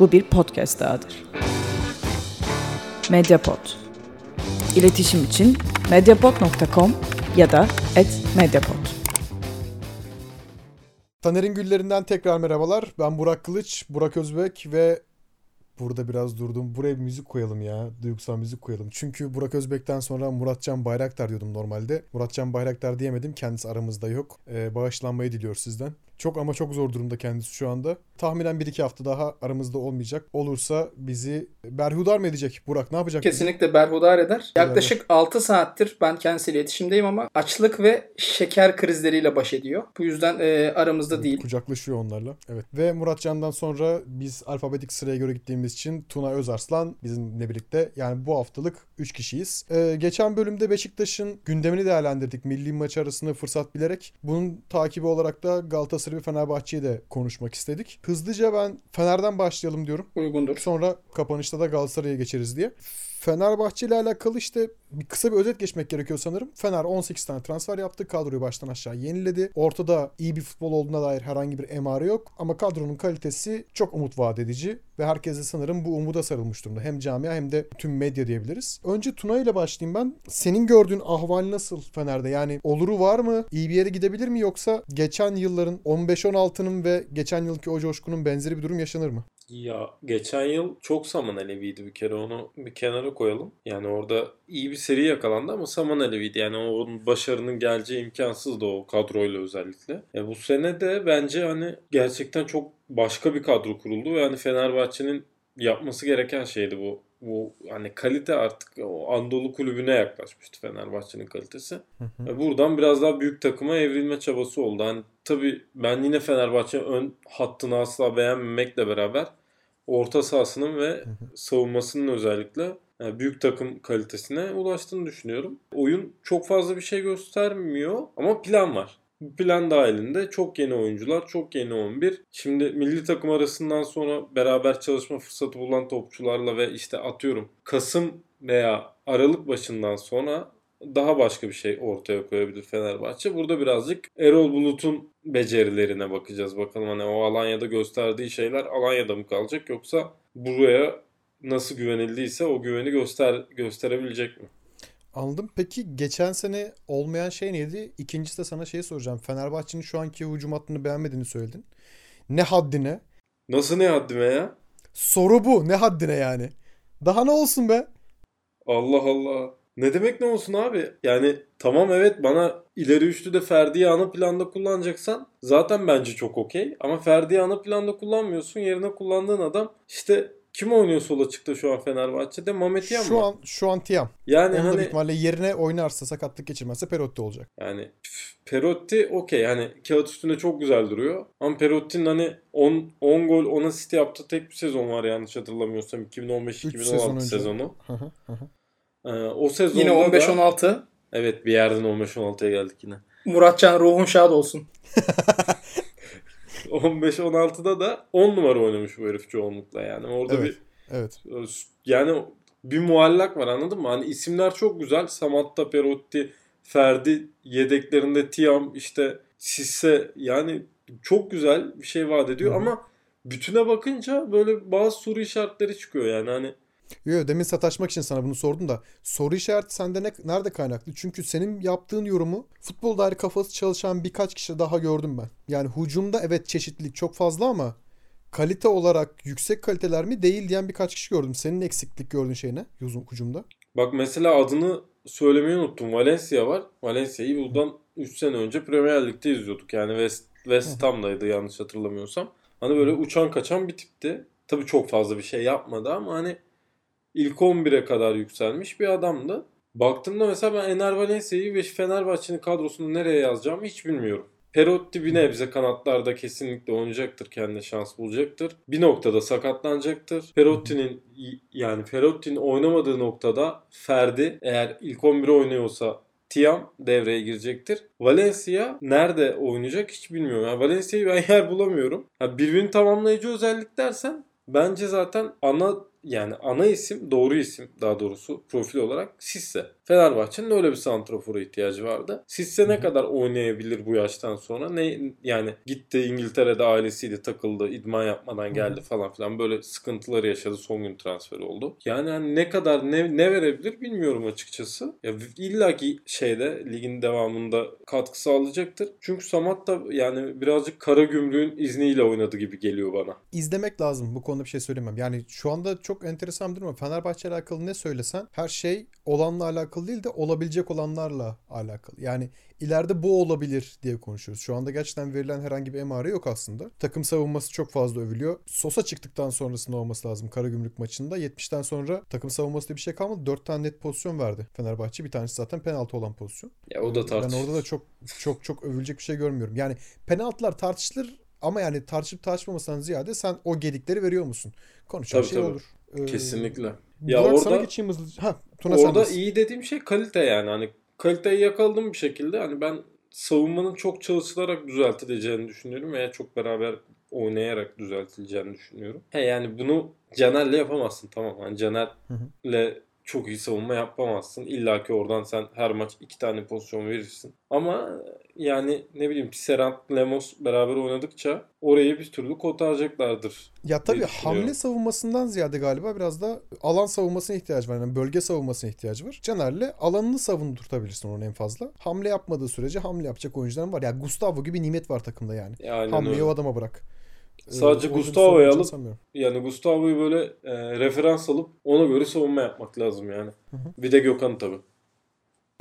Bu bir podcast dahadır. Mediapod. İletişim için mediapod.com ya da @mediapod. Taner'in Güllerinden tekrar merhabalar. Ben Burak Kılıç, Burak Özbek ve burada biraz durdum. Buraya bir müzik koyalım ya. Duygusal müzik koyalım. Çünkü Burak Özbek'ten sonra Muratcan Bayraktar diyordum normalde. Muratcan Bayraktar diyemedim. Kendisi aramızda yok. Ee, bağışlanmayı diliyor sizden. Çok ama çok zor durumda kendisi şu anda. Tahminen 1-2 hafta daha aramızda olmayacak. Olursa bizi berhudar mı edecek Burak? Ne yapacak? bizi? Kesinlikle berhudar eder. Yaklaşık 6 saattir ben kendisiyle iletişimdeyim ama açlık ve şeker krizleriyle baş ediyor. Bu yüzden e, aramızda değil. Kucaklaşıyor onlarla. Evet. Ve Muratcan'dan sonra biz alfabetik sıraya göre gittiğimiz için Tuna Özarslan bizimle birlikte. Yani bu haftalık 3 kişiyiz. Ee, geçen bölümde Beşiktaş'ın gündemini değerlendirdik. Milli maç arasında fırsat bilerek. Bunun takibi olarak da Galatasaray ve Fenerbahçe'yi de konuşmak istedik. Hızlıca ben Fener'den başlayalım diyorum. Uygundur. Sonra kapanışta da Galatasaray'a geçeriz diye. Fenerbahçe ile alakalı işte bir kısa bir özet geçmek gerekiyor sanırım. Fener 18 tane transfer yaptı. Kadroyu baştan aşağı yeniledi. Ortada iyi bir futbol olduğuna dair herhangi bir emare yok. Ama kadronun kalitesi çok umut vaat edici. Ve herkes de sanırım bu umuda sarılmış durumda. Hem camia hem de tüm medya diyebiliriz. Önce Tuna ile başlayayım ben. Senin gördüğün ahval nasıl Fener'de? Yani oluru var mı? İyi bir yere gidebilir mi? Yoksa geçen yılların 15-16'nın ve geçen yılki o coşkunun benzeri bir durum yaşanır mı? Ya geçen yıl çok Saman Alevi'ydi bir kere onu bir kenara koyalım. Yani orada iyi bir seri yakalandı ama Saman Alevi'ydi. Yani onun başarının geleceği imkansızdı o kadroyla özellikle. E bu sene de bence hani gerçekten çok başka bir kadro kuruldu ve hani Fenerbahçe'nin yapması gereken şeydi bu. Bu hani kalite artık o Anadolu kulübüne yaklaşmıştı Fenerbahçe'nin kalitesi. E buradan biraz daha büyük takıma evrilme çabası oldu. Hani tabii ben yine Fenerbahçe'nin ön hattını asla beğenmemekle beraber orta sahasının ve savunmasının özellikle yani büyük takım kalitesine ulaştığını düşünüyorum. Oyun çok fazla bir şey göstermiyor ama plan var. Bu plan dahilinde çok yeni oyuncular, çok yeni 11. Şimdi milli takım arasından sonra beraber çalışma fırsatı bulan topçularla ve işte atıyorum Kasım veya Aralık başından sonra daha başka bir şey ortaya koyabilir Fenerbahçe. Burada birazcık Erol Bulut'un becerilerine bakacağız. Bakalım hani o Alanya'da gösterdiği şeyler Alanya'da mı kalacak yoksa buraya nasıl güvenildiyse o güveni göster gösterebilecek mi? Anladım. Peki geçen sene olmayan şey neydi? İkincisi de sana şey soracağım. Fenerbahçe'nin şu anki hücum hattını beğenmediğini söyledin. Ne haddine? Nasıl ne haddime ya? Soru bu. Ne haddine yani? Daha ne olsun be? Allah Allah. Ne demek ne olsun abi? Yani tamam evet bana ileri üçlü de Ferdi'yi ana planda kullanacaksan zaten bence çok okey. Ama Ferdi'yi ana planda kullanmıyorsun. Yerine kullandığın adam işte kim oynuyor sol açıkta şu an Fenerbahçe'de? Mehmet Yan Şu mı? an şu an Tiam. yani Onun da hani büyük ihtimalle yerine oynarsa sakatlık geçirmezse Perotti olacak. yani Perotti okey hani kağıt üstünde çok güzel duruyor. Ama Perotti'nin hani 10 10 gol 10 asist yaptığı tek bir sezon var yanlış hatırlamıyorsam 3 sezon 2015-2016 önce. sezonu. Hı, hı hı. Ee, o sezonda Yine da 15-16. evet bir yerden 15-16'ya geldik yine. Muratcan ruhun şad olsun. 15-16'da da 10 numara oynamış bu herif çoğunlukla yani. Orada Evet. bir Evet. yani bir muallak var anladın mı? Hani isimler çok güzel. Samatta, Perotti, Ferdi yedeklerinde Tiam işte Sisse yani çok güzel bir şey vaat ediyor Hı hı. ama bütüne bakınca böyle bazı soru işaretleri çıkıyor yani hani Yo, demin sataşmak için sana bunu sordum da soru işareti sende ne, nerede kaynaklı? Çünkü senin yaptığın yorumu futbol dair kafası çalışan birkaç kişi daha gördüm ben. Yani hücumda evet çeşitlilik çok fazla ama kalite olarak yüksek kaliteler mi değil diyen birkaç kişi gördüm. Senin eksiklik gördüğün şey ne hücumda? Bak mesela adını söylemeyi unuttum. Valencia var. Valencia'yı buradan 3 sene önce Premier Lig'de izliyorduk. Yani West, West Ham'daydı yanlış hatırlamıyorsam. Hani böyle uçan kaçan bir tipti. Tabii çok fazla bir şey yapmadı ama hani ilk 11'e kadar yükselmiş bir adamdı. Baktığımda mesela ben Ener Valencia'yı ve Fenerbahçe'nin kadrosunu nereye yazacağımı hiç bilmiyorum. Perotti bir nebze kanatlarda kesinlikle oynayacaktır. Kendine şans bulacaktır. Bir noktada sakatlanacaktır. Perotti'nin yani Perotti'nin oynamadığı noktada Ferdi eğer ilk 11 oynuyorsa Tiam devreye girecektir. Valencia nerede oynayacak hiç bilmiyorum. Yani Valencia'yı ben yer bulamıyorum. Yani birbirini tamamlayıcı özellik dersen bence zaten ana yani ana isim, doğru isim daha doğrusu profil olarak Sisse. Fenerbahçe'nin öyle bir santrafora ihtiyacı vardı. Sisse ne kadar oynayabilir bu yaştan sonra? Ne yani gitti İngiltere'de ailesiyle takıldı, idman yapmadan geldi falan filan böyle sıkıntıları yaşadı. Son gün transferi oldu. Yani hani ne kadar ne, ne verebilir bilmiyorum açıkçası. Ya illa ki şeyde ligin devamında katkı sağlayacaktır. Çünkü Samat da yani birazcık kara gümrüğün izniyle oynadı gibi geliyor bana. İzlemek lazım. Bu konuda bir şey söylemem. Yani şu anda çok enteresan bir durum. Fenerbahçe ile alakalı ne söylesen her şey olanla alakalı değil de olabilecek olanlarla alakalı. Yani ileride bu olabilir diye konuşuyoruz. Şu anda gerçekten verilen herhangi bir emare yok aslında. Takım savunması çok fazla övülüyor. Sosa çıktıktan sonrasında olması lazım Karagümrük maçında. 70'ten sonra takım savunması diye bir şey kalmadı. 4 tane net pozisyon verdi Fenerbahçe. Bir tanesi zaten penaltı olan pozisyon. Ya o da tartışılır. Ben orada da çok çok çok övülecek bir şey görmüyorum. Yani penaltılar tartışılır ama yani tartışıp tartışmamasından ziyade sen o gedikleri veriyor musun? Konuşan şey tabii. olur. Ee, Kesinlikle. Ya Burak orada sana geçeyim hızlıca. Ha, Tuna orada iyi dediğim şey kalite yani. Hani kaliteyi yakaladım bir şekilde. Hani ben savunmanın çok çalışılarak düzeltileceğini düşünüyorum veya çok beraber oynayarak düzeltileceğini düşünüyorum. He yani bunu Caner'le yapamazsın tamam. Hani Caner'le çok iyi savunma yapamazsın. İlla ki oradan sen her maç iki tane pozisyon verirsin. Ama yani ne bileyim Serant, Lemos beraber oynadıkça orayı bir türlü kotaracaklardır. Ya tabii hamle savunmasından ziyade galiba biraz da alan savunmasına ihtiyacı var. Yani bölge savunmasına ihtiyacı var. Caner'le alanını savundurtabilirsin onun en fazla. Hamle yapmadığı sürece hamle yapacak oyuncular var. Yani Gustavo gibi nimet var takımda yani. yani Hamleyi o adama bırak. Sadece ee, Gustavo'yu alıp yani Gustavo'yu böyle e, referans alıp ona göre savunma yapmak lazım yani. Hı hı. Bir de Gökhan tabii.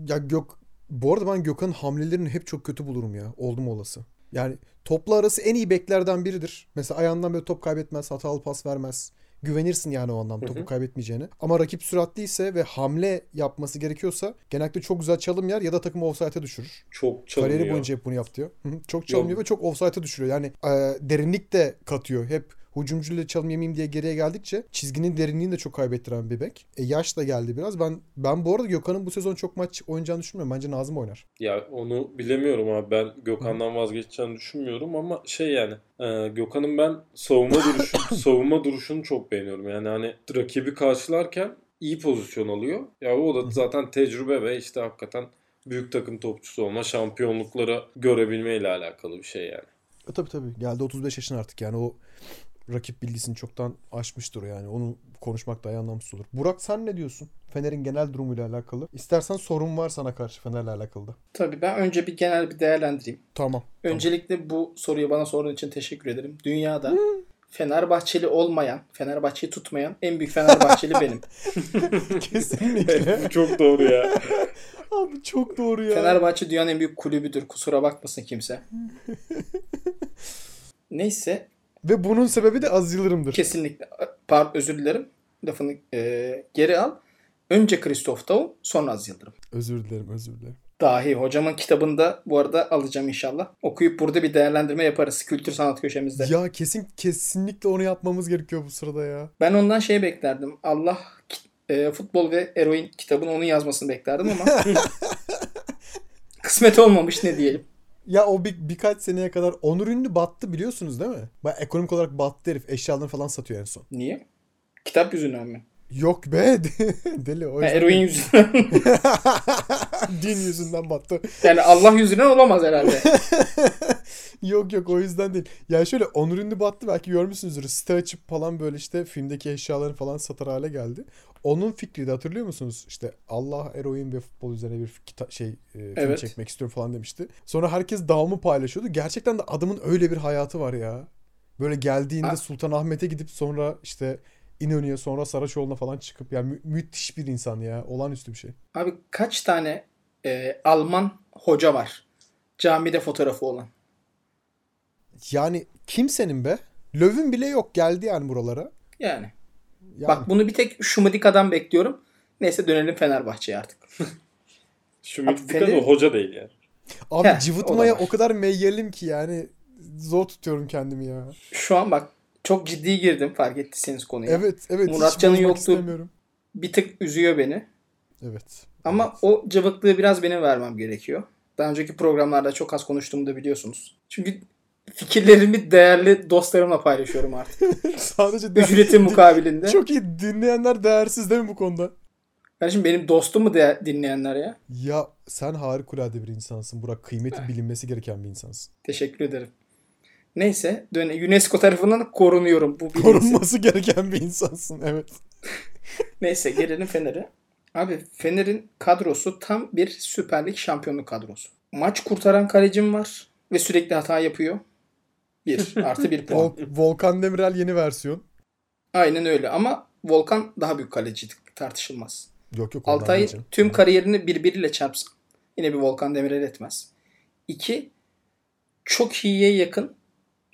Ya Gök bu arada ben Gökhan'ın hamlelerini hep çok kötü bulurum ya. Oldum olası. Yani topla arası en iyi beklerden biridir. Mesela ayağından böyle top kaybetmez, hatalı pas vermez güvenirsin yani o anlamda topu kaybetmeyeceğine. Ama rakip süratliyse ve hamle yapması gerekiyorsa genellikle çok güzel çalım yer ya da takımı offside'e düşürür. Çok çalınıyor. Kariyeri boyunca hep bunu yaptı. Hı-hı. Çok çalınıyor Yok. ve çok offside'e düşürüyor. Yani e, derinlik de katıyor. Hep hücumcuyla çalım yemeyeyim diye geriye geldikçe çizginin derinliğini de çok kaybettiren bir bek. E, yaş da geldi biraz. Ben ben bu arada Gökhan'ın bu sezon çok maç oynayacağını düşünmüyorum. Bence Nazım oynar. Ya onu bilemiyorum abi. Ben Gökhan'dan vazgeçeceğini düşünmüyorum ama şey yani e, Gökhan'ın ben savunma duruşu savunma duruşunu çok beğeniyorum. Yani hani rakibi karşılarken iyi pozisyon alıyor. Ya o da zaten tecrübe ve işte hakikaten büyük takım topçusu olma, şampiyonlukları görebilme ile alakalı bir şey yani. E, tabii tabii. Geldi 35 yaşına artık yani o rakip bilgisini çoktan aşmıştır yani. Onu konuşmak daha anlamsız olur. Burak sen ne diyorsun? Fener'in genel durumuyla alakalı. İstersen sorun var sana karşı Fener'le alakalı da. Tabii ben önce bir genel bir değerlendireyim. Tamam. Öncelikle tamam. bu soruyu bana sorduğun için teşekkür ederim. Dünyada Fenerbahçeli olmayan, Fenerbahçe'yi tutmayan en büyük Fenerbahçeli benim. Kesinlikle. çok doğru ya. Abi çok doğru ya. Fenerbahçe dünyanın en büyük kulübüdür. Kusura bakmasın kimse. Neyse ve bunun sebebi de az Yıldırım'dır. Kesinlikle. Pardon özür dilerim. Lafını e, geri al. Önce Christoph Daum sonra Az Yıldırım. Özür dilerim özür dilerim. Dahi hocamın kitabında bu arada alacağım inşallah. Okuyup burada bir değerlendirme yaparız kültür sanat köşemizde. Ya kesin kesinlikle onu yapmamız gerekiyor bu sırada ya. Ben ondan şey beklerdim. Allah e, futbol ve eroin kitabını onun yazmasını beklerdim ama kısmet olmamış ne diyelim. Ya o bir, birkaç seneye kadar Onur Ünlü battı biliyorsunuz değil mi? Bak ekonomik olarak battı herif. Eşyalarını falan satıyor en son. Niye? Kitap yüzünden mi? Yok be deli o yüzden. eroin yüzünden. Din yüzünden battı. Yani Allah yüzünden olamaz herhalde. yok yok o yüzden değil. Yani şöyle Onur Ünlü battı belki görmüşsünüzdür. Site açıp falan böyle işte filmdeki eşyalarını falan satar hale geldi. Onun fikri de hatırlıyor musunuz? İşte Allah eroin ve futbol üzerine bir kita- şey e, film evet. çekmek istiyorum falan demişti. Sonra herkes davamı paylaşıyordu. Gerçekten de adamın öyle bir hayatı var ya. Böyle geldiğinde ha. Sultanahmet'e gidip sonra işte İnönü'ye sonra Saraçoğlu'na falan çıkıp yani mü- müthiş bir insan ya. Olağanüstü bir şey. Abi kaç tane e, Alman hoca var camide fotoğrafı olan? Yani kimsenin be? Löv'ün bile yok geldi yani buralara. Yani. Yani. Bak bunu bir tek Şumudika'dan bekliyorum. Neyse dönelim Fenerbahçe'ye artık. Şumudika Fener... hoca değil yani. Abi Heh, cıvıtmaya o o kadar meyyelim ki yani zor tutuyorum kendimi ya. Şu an bak çok ciddi girdim fark ettiyseniz konuya. Evet evet. Muratcan'ın istemiyorum. Bir tık üzüyor beni. Evet. Ama o cıvıklığı biraz benim vermem gerekiyor. Daha önceki programlarda çok az konuştuğumu da biliyorsunuz. Çünkü fikirlerimi değerli dostlarımla paylaşıyorum artık. Sadece de- Ücretim mukabilinde. Çok iyi dinleyenler değersiz değil mi bu konuda? Kardeşim benim dostum mu de- dinleyenler ya? Ya sen harikulade bir insansın Burak. Kıymeti bilinmesi gereken bir insansın. Teşekkür ederim. Neyse dön UNESCO tarafından korunuyorum bu. Korunması gereken bir insansın. Evet. Neyse gelelim Fener'e. Abi Fener'in kadrosu tam bir Süper Lig şampiyonluk kadrosu. Maç kurtaran kalecim var ve sürekli hata yapıyor. Bir artı bir puan. Vol- Volkan Demirel yeni versiyon. Aynen öyle ama Volkan daha büyük kaleciydi tartışılmaz. Yok yok. Altay diyeceğim. tüm kariyerini birbiriyle çarpsın. Yine bir Volkan Demirel etmez. İki, çok iyiye yakın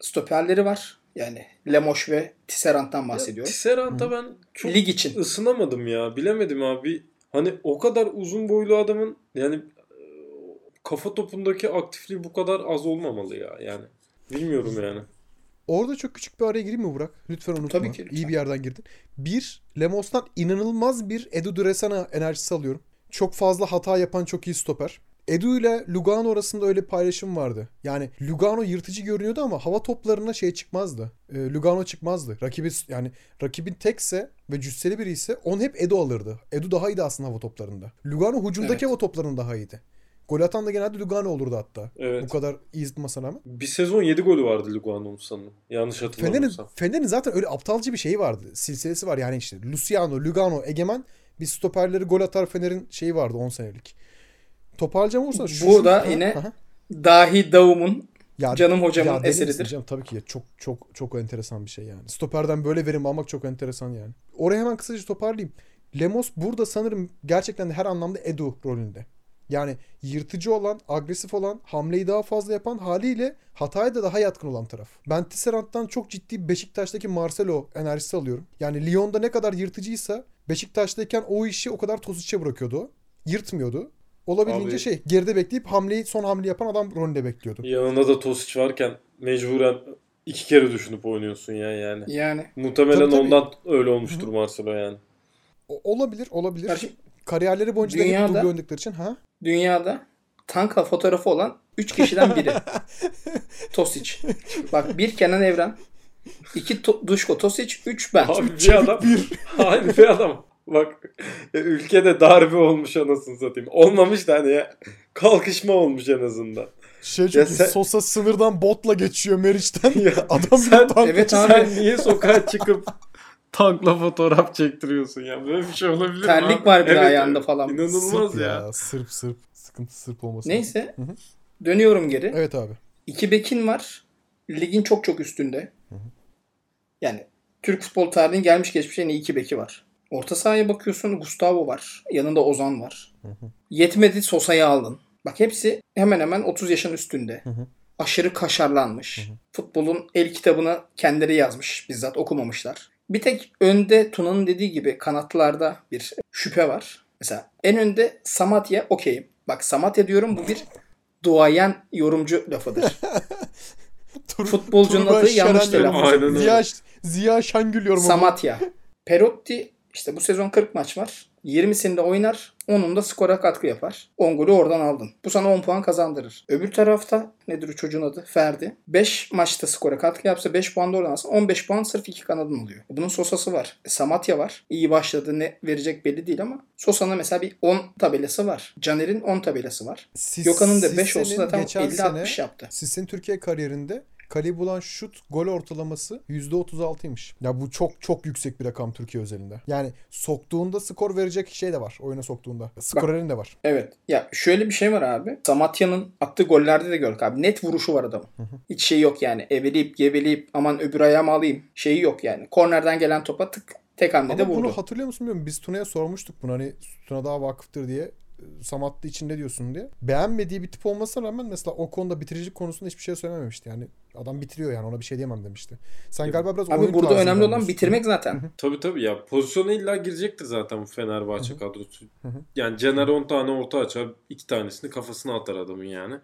stoperleri var. Yani Lemos ve Tisserant'tan bahsediyorum. Tisserant'a ben çok Lig için. ısınamadım ya. Bilemedim abi. Hani o kadar uzun boylu adamın yani e, kafa topundaki aktifliği bu kadar az olmamalı ya. Yani bilmiyorum yani. Orada çok küçük bir araya gireyim mi Burak? Lütfen unutma. Tabii ki, lütfen. İyi bir yerden girdin. Bir, Lemos'tan inanılmaz bir Edu Duresana enerjisi alıyorum. Çok fazla hata yapan çok iyi stoper. Edu ile Lugano arasında öyle bir paylaşım vardı. Yani Lugano yırtıcı görünüyordu ama hava toplarına şey çıkmazdı. E, Lugano çıkmazdı. Rakibi yani rakibin tekse ve cüsseli biri ise onu hep Edu alırdı. Edu daha iyiydi aslında hava toplarında. Lugano hücumdaki Evet. hava toplarında daha iyiydi. Gol atan da genelde Lugano olurdu hatta. Evet. Bu kadar iyi zıtmasına rağmen. Bir sezon 7 golü vardı Lugano'nun sanırım. Yanlış Fener'in, hatırlamıyorsam. Fener'in zaten öyle aptalca bir şeyi vardı. Silsilesi var yani işte. Luciano, Lugano, Egemen bir stoperleri gol atar Fener'in şeyi vardı 10 senelik. Toparlayacağım olursa şu, Bu da yine aha. Dahi Davum'un Ya- canım hocamın ya eseridir. canım? Tabii ki çok çok çok enteresan bir şey yani. Stoperden böyle verim almak çok enteresan yani. Oraya hemen kısaca toparlayayım. Lemos burada sanırım gerçekten de her anlamda Edu rolünde. Yani yırtıcı olan, agresif olan, hamleyi daha fazla yapan haliyle hataya da daha yatkın olan taraf. Ben Tisserant'tan çok ciddi Beşiktaş'taki Marcelo enerjisi alıyorum. Yani Lyon'da ne kadar yırtıcıysa Beşiktaş'tayken o işi o kadar Tosic'e bırakıyordu. o. Yırtmıyordu. Olabildiğince Abi- şey geride bekleyip hamleyi son hamle yapan adam rolünde bekliyordu. Yanında da Tosic varken mecburen iki kere düşünüp oynuyorsun ya yani. Yani Muhtemelen Tabii, tabii. ondan öyle olmuştur Marcelo yani. O- olabilir, olabilir. Kardeşim, Kariyerleri boyunca da hep dünyada- duble oynadıkları için ha? dünyada tankla fotoğrafı olan 3 kişiden biri. Tosic. Bak bir Kenan Evren, iki to- Duşko Tosic, 3 ben. Abi bir adam. Hayır bir adam. Bak ya ülkede darbe olmuş anasını satayım. Olmamış da hani ya. Kalkışma olmuş en azından. Şey Ya iyi, sen- Sosa sınırdan botla geçiyor Meriç'ten. Ya Adam sen- Evet abi. Sen niye sokağa çıkıp tankla fotoğraf çektiriyorsun ya? Böyle bir şey olabilir mi? Terlik abi? var bir de Evet, ayağında falan. İnanılmaz Sırp ya. Sırp sırp. Sıkıntı sırp olması. Neyse. Hı hı. Dönüyorum geri. Evet abi. İki bekin var. Ligin çok çok üstünde. Yani Türk futbol tarihinin gelmiş geçmiş en iyi iki beki var. Orta sahaya bakıyorsun Gustavo var. Yanında Ozan var. Yetmedi Sosa'yı aldın. Bak hepsi hemen hemen 30 yaşın üstünde. Aşırı kaşarlanmış. Futbolun el kitabını kendileri yazmış. Bizzat okumamışlar. Bir tek önde Tuna'nın dediği gibi kanatlarda bir şüphe var. Mesela en önde Samatya okeyim. Bak Samatya diyorum bu bir duayen yorumcu lafıdır. Tur- Futbolcunun adı yanlış telaffuz. Ziya, Ziya Şengül yorumu. Samatya. Perotti işte bu sezon 40 maç var. 20'sinde oynar. Onun da skora katkı yapar. 10 golü oradan aldın. Bu sana 10 puan kazandırır. Öbür tarafta nedir o çocuğun adı? Ferdi. 5 maçta skora katkı yapsa 5 puan da oradan alsa 15 puan sırf iki kanadın oluyor. Bunun Sosa'sı var. E, Samatya var. İyi başladı ne verecek belli değil ama Sosa'nın mesela bir 10 tabelası var. Caner'in 10 tabelası var. Sis- Gökhan'ın da 5 olsa zaten geçen 50-60 sene yaptı. Sis'in Türkiye kariyerinde kaleyi bulan şut gol ortalaması %36'ymış. Ya bu çok çok yüksek bir rakam Türkiye özelinde. Yani soktuğunda skor verecek şey de var. Oyuna soktuğunda. Skorer'in de var. Evet. Ya şöyle bir şey var abi. Samatya'nın attığı gollerde de gördük abi. Net vuruşu var adamın. Hiç şey yok yani. Eveleyip geveleyip aman öbür ayağımı alayım. Şeyi yok yani. Kornerden gelen topa tık tek hamlede Ama vurdu. bunu hatırlıyor musun bilmiyorum. Biz Tuna'ya sormuştuk bunu hani Tuna daha vakıftır diye. Samat'ta içinde diyorsun diye. Beğenmediği bir tip olmasına rağmen mesela o konuda bitiricilik konusunda hiçbir şey söylememişti. Yani adam bitiriyor yani ona bir şey diyemem demişti. Sen galiba biraz Abi burada önemli olan bitirmek zaten. Tabii tabii ya pozisyona illa girecektir zaten bu Fenerbahçe kadrosu. Yani Caner 10 tane orta açar, iki tanesini kafasına atar adamın yani.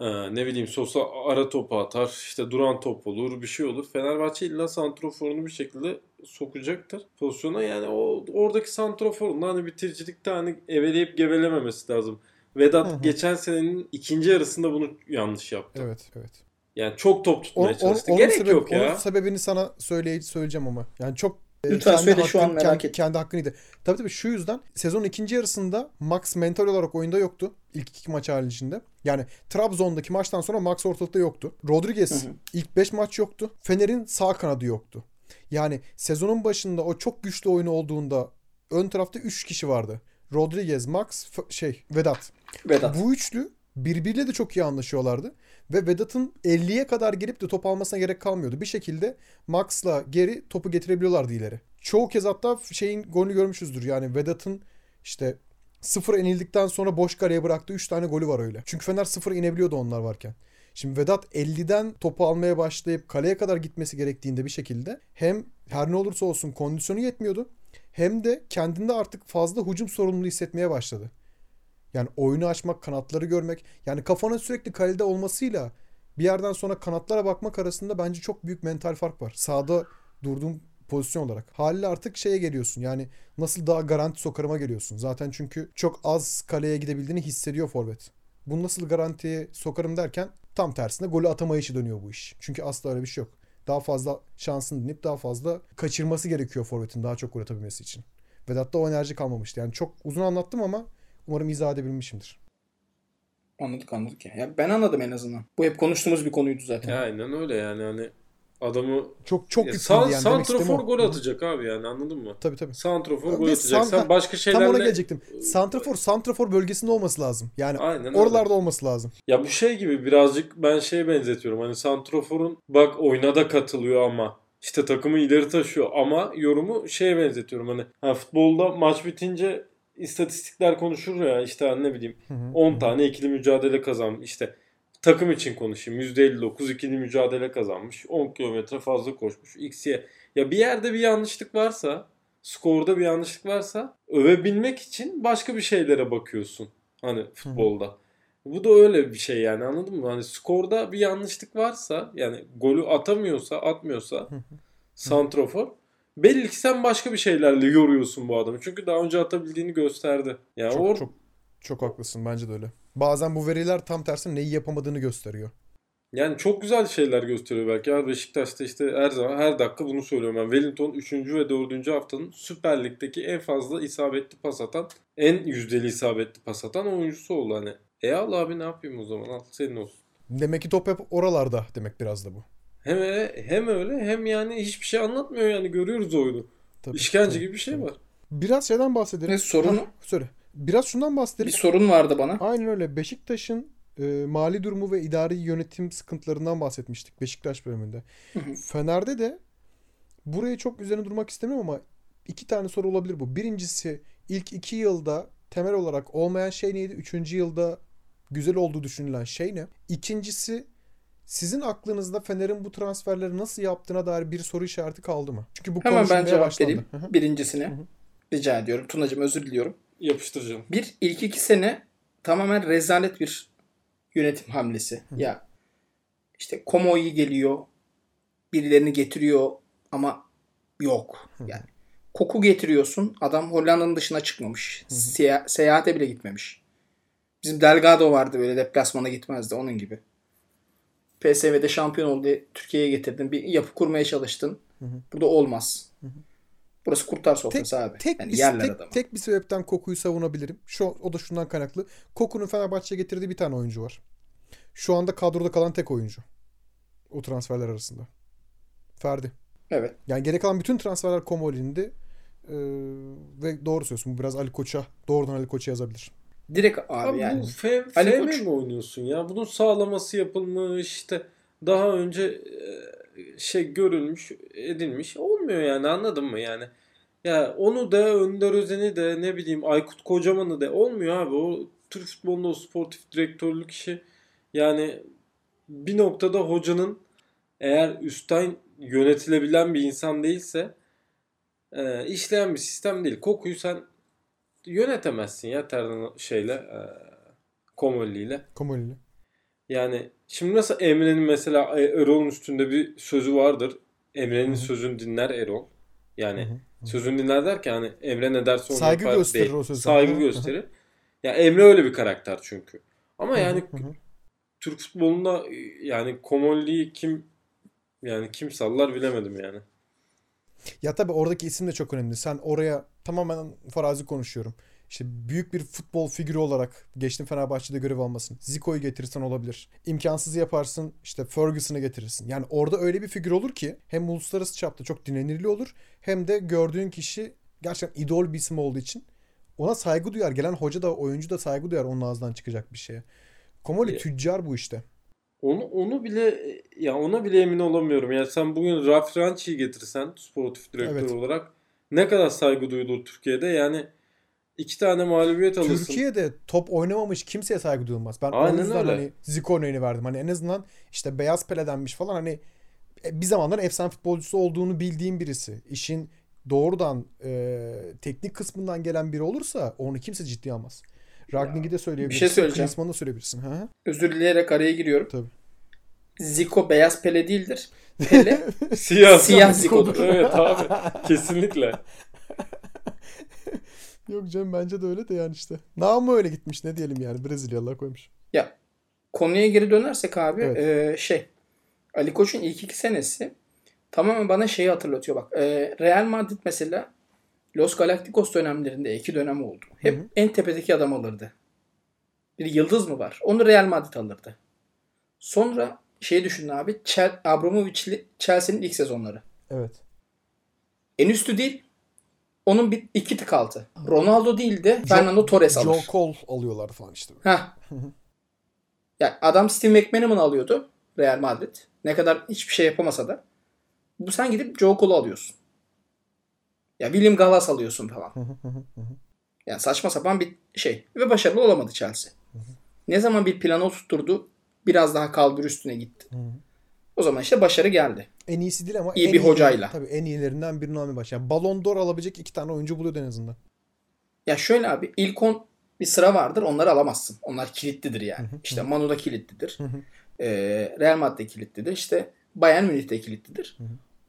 Ee, ne bileyim Sosa ara topu atar, işte duran top olur, bir şey olur. Fenerbahçe illa santroforunu bir şekilde sokacaktır pozisyona. Yani o oradaki santroforun hani bitiricilikte hani eveleyip gevelememesi lazım. Vedat Hı hı. geçen senenin ikinci yarısında bunu yanlış yaptı. Evet evet. Yani çok top O- tutmaya o- çalıştı. onun Gerek sebebi- yok ya. Onun sebebini sana söyle söyleyeceğim ama. Yani çok Lütfen kendi söyle, şu an hakkın- merak kendi, ettim. kendi hakkınıydı. Tabii tabii şu yüzden sezonun ikinci yarısında Max mental olarak oyunda yoktu. İlk iki maç haricinde. Yani Trabzon'daki maçtan sonra Max ortalıkta yoktu. Rodriguez Hı hı. ilk 5 maç yoktu. Fener'in sağ kanadı yoktu. Yani sezonun başında o çok güçlü oyunu olduğunda ön tarafta 3 kişi vardı. Rodriguez, Max, şey Vedat. Vedat. Bu üçlü birbiriyle de çok iyi anlaşıyorlardı. Ve Vedat'ın 50'ye kadar gelip de top almasına gerek kalmıyordu. Bir şekilde Max'la geri topu getirebiliyorlardı ileri. Çoğu kez hatta şeyin golünü görmüşüzdür. Yani Vedat'ın işte sıfır inildikten sonra boş kaleye bıraktığı 3 tane golü var öyle. Çünkü Fener sıfır inebiliyordu onlar varken. Şimdi Vedat 50'den topu almaya başlayıp kaleye kadar gitmesi gerektiğinde bir şekilde hem her ne olursa olsun kondisyonu yetmiyordu. Hem de kendinde artık fazla hücum sorumluluğu hissetmeye başladı. Yani oyunu açmak, kanatları görmek. Yani kafanın sürekli kalede olmasıyla bir yerden sonra kanatlara bakmak arasında bence çok büyük mental fark var. Sağda durduğum pozisyon olarak. Haliyle artık şeye geliyorsun. Yani nasıl daha garanti sokarıma geliyorsun. Zaten çünkü çok az kaleye gidebildiğini hissediyor forvet. Bu nasıl garantiye sokarım derken tam tersine golü atamayışı dönüyor bu iş. Çünkü asla öyle bir şey yok. Daha fazla şansını dinleyip daha fazla kaçırması gerekiyor forvetin daha çok gol atabilmesi için. Vedat'ta o enerji kalmamıştı. Yani çok uzun anlattım ama umarım izah edebilmişimdir. Anladık anladık ya. ya. Ben anladım en azından. Bu hep konuştuğumuz bir konuydu zaten. Ya aynen öyle yani hani adamı Çok çok ya san, yani santrofor gol atacak abi yani anladın mı? Tabii tabii. Santrofor gol atacak. san- Sen başka şeylerle... Tam ona gelecektim. Santrafor, santrafor bölgesinde olması lazım. Yani Aynen öyle. oralarda olması lazım. Ya bu şey gibi birazcık ben şeye benzetiyorum. Hani Santrofor'un bak oyuna da katılıyor ama işte takımı ileri taşıyor ama yorumu şeye benzetiyorum. Hani ha, futbolda maç bitince istatistikler konuşur ya işte hani ne bileyim Hı hı. 10 tane ikili mücadele kazanmış. işte takım için konuşayım. %59 ikili mücadele kazanmış. 10 kilometre fazla koşmuş. XY. Ya bir yerde bir yanlışlık varsa skorda bir yanlışlık varsa övebilmek için başka bir şeylere bakıyorsun. Hani futbolda. Bu da öyle bir şey yani anladın mı? Hani skorda bir yanlışlık varsa yani golü atamıyorsa atmıyorsa santrofor belli ki sen başka bir şeylerle yoruyorsun bu adamı. Çünkü daha önce atabildiğini gösterdi. Yani Çok, or- çok çok haklısın bence de öyle. Bazen bu veriler tam tersi neyi yapamadığını gösteriyor. Yani çok güzel şeyler gösteriyor belki. Ya Beşiktaş'ta işte her zaman her dakika bunu söylüyorum ben. Wellington 3. ve 4. haftanın Süper Lig'deki en fazla isabetli pas atan, en yüzdeli isabetli pas atan oyuncusu oldu hani. E al abi ne yapayım o zaman al senin olsun. Demek ki top hep oralarda demek biraz da bu. Hem öyle, hem öyle hem yani hiçbir şey anlatmıyor yani görüyoruz oyunu. Tabii, İşkence tabii, gibi bir şey tabii. var. Biraz şeyden bahsedelim. Ne sorunu? Hah, söyle. Biraz şundan Bir bahsedelim. sorun vardı bana. Aynen öyle. Beşiktaş'ın e, mali durumu ve idari yönetim sıkıntılarından bahsetmiştik Beşiktaş bölümünde. Fener'de de buraya çok üzerine durmak istemiyorum ama iki tane soru olabilir bu. Birincisi ilk iki yılda temel olarak olmayan şey neydi? Üçüncü yılda güzel olduğu düşünülen şey ne? İkincisi sizin aklınızda Fener'in bu transferleri nasıl yaptığına dair bir soru işareti kaldı mı? Çünkü bu Hemen ben cevap başlandı. vereyim. Birincisine. Rica ediyorum. Tunacığım özür diliyorum. Yapıştıracağım. Bir ilk iki sene tamamen rezalet bir yönetim hamlesi. Ya işte Komo'yu geliyor. Birilerini getiriyor ama yok. Yani koku getiriyorsun. Adam Hollanda'nın dışına çıkmamış. Seya- seyahate bile gitmemiş. Bizim Delgado vardı böyle deplasmana gitmezdi onun gibi. PSV'de şampiyon oldu. Türkiye'ye getirdin. Bir yapı kurmaya çalıştın. Burada olmaz. Burası kurtar sofrası abi. Tek, yani bir, yerler tek, adamı. tek bir sebepten Koku'yu savunabilirim. Şu o da şundan kaynaklı. Koku'nun Fenerbahçe'ye getirdiği bir tane oyuncu var. Şu anda kadroda kalan tek oyuncu. O transferler arasında. Ferdi. Evet. Yani geri kalan bütün transferler Komoli'ndi. Ee, ve doğru söylüyorsun. Bu biraz Ali Koç'a, doğrudan Ali Koç'a yazabilir. Direkt abi, Abi yani. bu F, Ali FM Koç- mi oynuyorsun ya? Bunun sağlaması yapılmış işte daha önce e, şey görülmüş edilmiş olmuyor yani anladın mı yani? Ya onu da Önder Özen'i de ne bileyim Aykut Kocaman'ı da olmuyor abi. O Türk futbolunda o sportif direktörlük işi yani bir noktada hocanın eğer üstten yönetilebilen bir insan değilse e, işleyen bir sistem değil. Kokuyu sen yönetemezsin ya Terdan şeyle e, Komolli'yle. Komolili. Yani şimdi nasıl Emre'nin mesela Erol'un üstünde bir sözü vardır. Emre'nin sözünü dinler Erol. Yani sözünü dinler derken hani Emre ne derse onu Saygı yapar gösterir değil. o sözü. Saygı Hı hı. gösterir. Ya Emre öyle bir karakter çünkü. Ama yani Hı hı. Türk futbolunda yani Komolli'yi kim yani kim sallar bilemedim yani. Ya tabii oradaki isim de çok önemli. Sen oraya tamamen farazi konuşuyorum. İşte büyük bir futbol figürü olarak geçtin Fenerbahçe'de görev almasın. Zico'yu getirirsen olabilir. İmkansız yaparsın işte Ferguson'ı getirirsin. Yani orada öyle bir figür olur ki hem uluslararası çapta çok dinlenirli olur hem de gördüğün kişi gerçekten idol bir isim olduğu için ona saygı duyar. Gelen hoca da oyuncu da saygı duyar onun ağzından çıkacak bir şeye. Komoli tüccar bu işte. Onu onu bile ya ona bile emin olamıyorum. Yani sen bugün Ralf Ranchi'yi getirsen sportif direktör Evet. olarak ne kadar saygı duyulur Türkiye'de? Yani iki tane mağlubiyet alırsın. Türkiye'de top oynamamış kimseye saygı duyulmaz. Ben Aynen o yüzden öyle. hani Zico örneğini verdim. Hani en azından işte beyaz peledenmiş falan hani e, bir zamanlar efsane futbolcusu olduğunu bildiğim birisi. İşin doğrudan e, teknik kısmından gelen biri olursa onu kimse ciddiye almaz. Ragnik'i de söyleyebilirsin. şey söyleyeceğim. Klinsmann'ı da söyleyebilirsin. Ha? Özür dileyerek araya giriyorum. Tabii. Zico beyaz Pele değildir. Pele Siyah, Siyah Zico'dur. evet abi. Kesinlikle. Yok canım bence de öyle de yani işte. Namı öyle gitmiş ne diyelim yani Brezilyalılar koymuş. Ya konuya geri dönersek abi Evet. e, şey Ali Koç'un ilk iki senesi tamamen bana şeyi hatırlatıyor bak. E, Real Madrid mesela Los Galacticos dönemlerinde iki dönem oldu. Hep Hı hı. en tepedeki adam alırdı. Bir yıldız mı var? Onu Real Madrid alırdı. Sonra şey düşünün abi. Chel- Abramovich'li Chelsea'nin ilk sezonları. Evet. En üstü değil. Onun bir iki tık altı. Ronaldo değil de Fernando Torres alır. Joe Cole alıyorlar falan işte. Heh. Yani adam Steve McManaman alıyordu Real Madrid. Ne kadar hiçbir şey yapamasa da. Bu sen gidip Joe Cole'u alıyorsun. Ya William Gallas alıyorsun falan. Yani saçma sapan bir şey. Ve başarılı olamadı Chelsea. Ne zaman bir plan oturtturdu biraz daha kalbur üstüne gitti. O zaman işte başarı geldi. En iyisi değil ama İyi en bir hocayla. Tabii en iyilerinden birini almaya başladı. Yani Ballon d'Or alabilecek iki tane oyuncu buluyordu en azından. Ya şöyle abi ilk 10 bir sıra vardır onları alamazsın. Onlar kilitlidir yani. İşte Manu da kilitlidir. Ee, Real Madrid kilitlidir. İşte Bayern Münih de kilitlidir.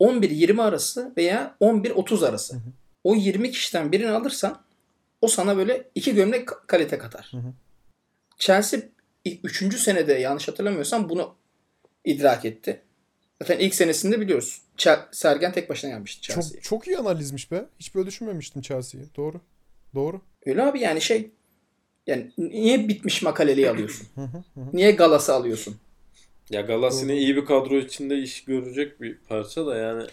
11-20 arası veya 11-30 arası. O 20 kişiden birini alırsan o sana böyle iki gömlek ka- kalite katar. Chelsea 3. senede yanlış hatırlamıyorsam bunu idrak etti. Zaten ilk senesinde biliyoruz. Sergen tek başına yenmişti Chelsea'yi. Çok çok iyi analizmiş be. Hiç böyle düşünmemiştim Chelsea'yi. Doğru. Doğru. Öyle abi yani şey yani niye bitmiş makaleliği alıyorsun? niye galası alıyorsun? Ya yine iyi bir kadro içinde iş görecek bir parça da yani.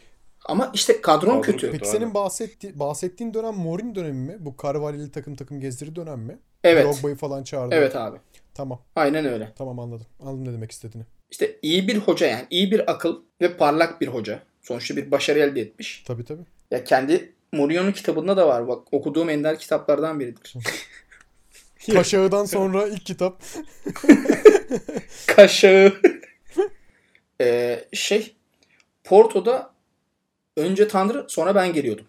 Ama işte kadron Kadro kötü. kötü. Peki senin bahsetti, bahsettiğin dönem Mourinho dönemi mi? Bu Carvalho'li takım takım gezdiri dönem mi? Evet. Drogba'yı falan çağırdı. Evet abi. Tamam. Aynen öyle. Tamam anladım. Anladım ne demek istediğini. İşte iyi bir hoca yani iyi bir akıl ve parlak bir hoca. Sonuçta bir başarı elde etmiş. Tabii tabii. Ya kendi Mourinho'nun kitabında da var. Bak okuduğum ender kitaplardan biridir. Kaşağı'dan sonra ilk kitap. Kaşağı. Ee, şey Porto'da önce Tanrı sonra ben geliyordum.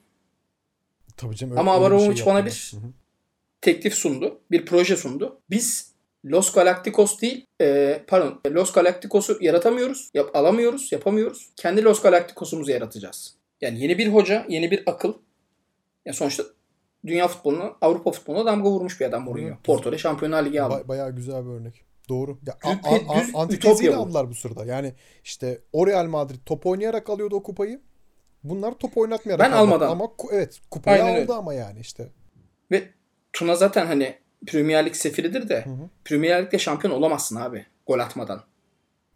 Tabii canım. öyle- Ama Abramovich şey bana bir Hı hı. teklif sundu. Bir proje sundu. Biz Los Galacticos değil, e, pardon, Los Galacticos'u yaratamıyoruz, yap, alamıyoruz, yapamıyoruz. Kendi Los Galacticos'umuzu yaratacağız. Yani yeni bir hoca, yeni bir akıl. Yani sonuçta dünya futboluna, Avrupa futboluna damga vurmuş bir adam Mourinho. Porto'da Şampiyonlar Ligi aldı. Ba- bayağı güzel bir örnek. Doğru. Ya, Düz- a- a- düz antiteziyle aldılar bu sırada. Yani işte o Real Madrid top oynayarak alıyordu o kupayı. Bunlar top oynatmayarak Ben almadan. Ama evet kupayı Aynen aldı öyle. ama yani işte. Ve Tuna zaten hani Premier Lig sefiridir de Premier Lig'de şampiyon olamazsın abi gol atmadan.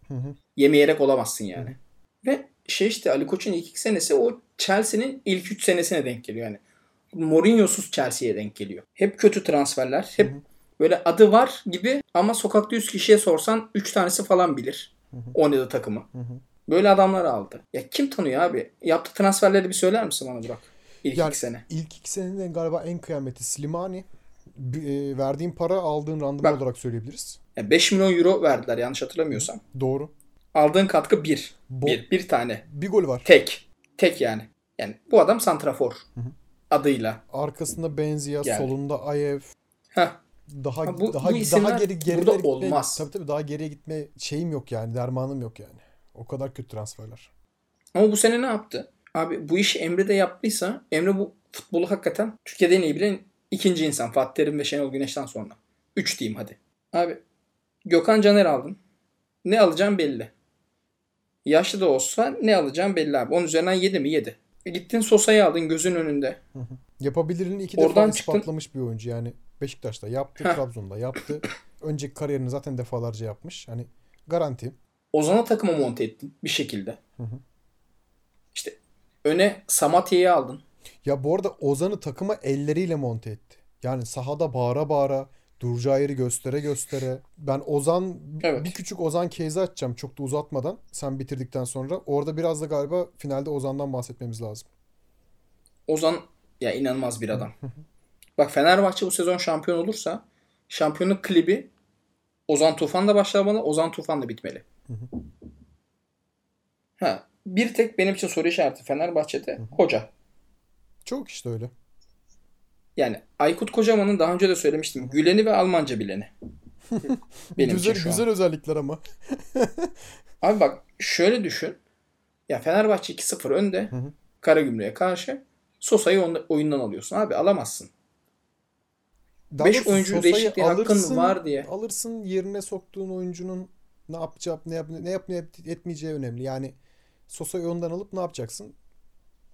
Hı hı. Yemeyerek olamazsın yani. Ve şey işte Ali Koç'un ilk iki senesi o Chelsea'nin ilk üç senesine denk geliyor yani. Mourinho'suz Chelsea'ye denk geliyor. Hep kötü transferler. Hep böyle adı var gibi ama sokakta 100 kişiye sorsan 3 tanesi falan bilir. Oynadığı takımı. Böyle adamlar aldı. Ya kim tanıyor abi? Yaptığı transferleri bir söyler misin bana Burak? ilk Yani iki sene. ilk iki senenin galiba en kıyameti Slimani. E, verdiğin para aldığın randıman Bak. olarak söyleyebiliriz. Yani 5 milyon euro verdiler yanlış hatırlamıyorsam. Doğru. Aldığın katkı 1. Bo- Bir, bir tane. Bir gol var. Tek. Tek yani. Yani bu adam santrafor adıyla. Arkasında Benzia, Yani. solunda Ayev. Heh. Daha Ha, bu- daha bu daha geri geriye burada gitme, olmaz. Tabii tabii daha geriye gitme şeyim yok yani. Dermanım yok yani. O kadar kötü transferler. Ama bu sene ne yaptı? Abi bu işi Emre de yaptıysa Emre bu futbolu hakikaten Türkiye'de en iyi bilen ikinci insan. Fatih Terim ve Şenol Güneş'ten sonra. Üç diyeyim hadi. Abi Gökhan Caner aldın. Ne alacağım belli. Yaşlı da olsa ne alacağım belli abi. Onun üzerinden 7 mi? 7. E gittin Sosa'yı aldın gözün önünde. Yapabilirini iki Oradan defa çıktın. ispatlamış bir oyuncu yani. Beşiktaş'ta yaptı. Trabzon'da yaptı. Önceki kariyerini zaten defalarca yapmış. Hani garanti. Ozan'a takıma monte ettin bir şekilde. İşte öne Samatya'yı aldın. Ya bu arada Ozan'ı takıma elleriyle monte etti. Yani sahada bağıra bağıra, duracağı yeri göstere göstere. Ben Ozan, Evet. bir küçük Ozan case'i açacağım çok da uzatmadan. Sen bitirdikten sonra. Orada biraz da galiba finalde Ozan'dan bahsetmemiz lazım. Ozan ya inanılmaz bir adam. Bak Fenerbahçe bu sezon şampiyon olursa şampiyonluk klibi Ozan Tufan'da başlamalı, Ozan Tufan'da bitmeli. Ha, bir tek benim için soru işareti Fenerbahçe'de hoca. Çok işte öyle. Yani Aykut Kocaman'ın daha önce de söylemiştim. Güleni ve Almanca bileni. Benim güzel için güzel an. özellikler ama. Abi bak şöyle düşün. Ya Fenerbahçe 2-0 önde. Karagümrük'e karşı. Sosa'yı oyundan alıyorsun. Abi alamazsın. Daha Beş doğrusu oyuncu Sosa'yı değişikliği hakkın var diye. Alırsın yerine soktuğun oyuncunun ne yapacak, ne yap ne yap ne yap- etmeyeceği önemli. Yani Sosa'yı önden alıp ne yapacaksın?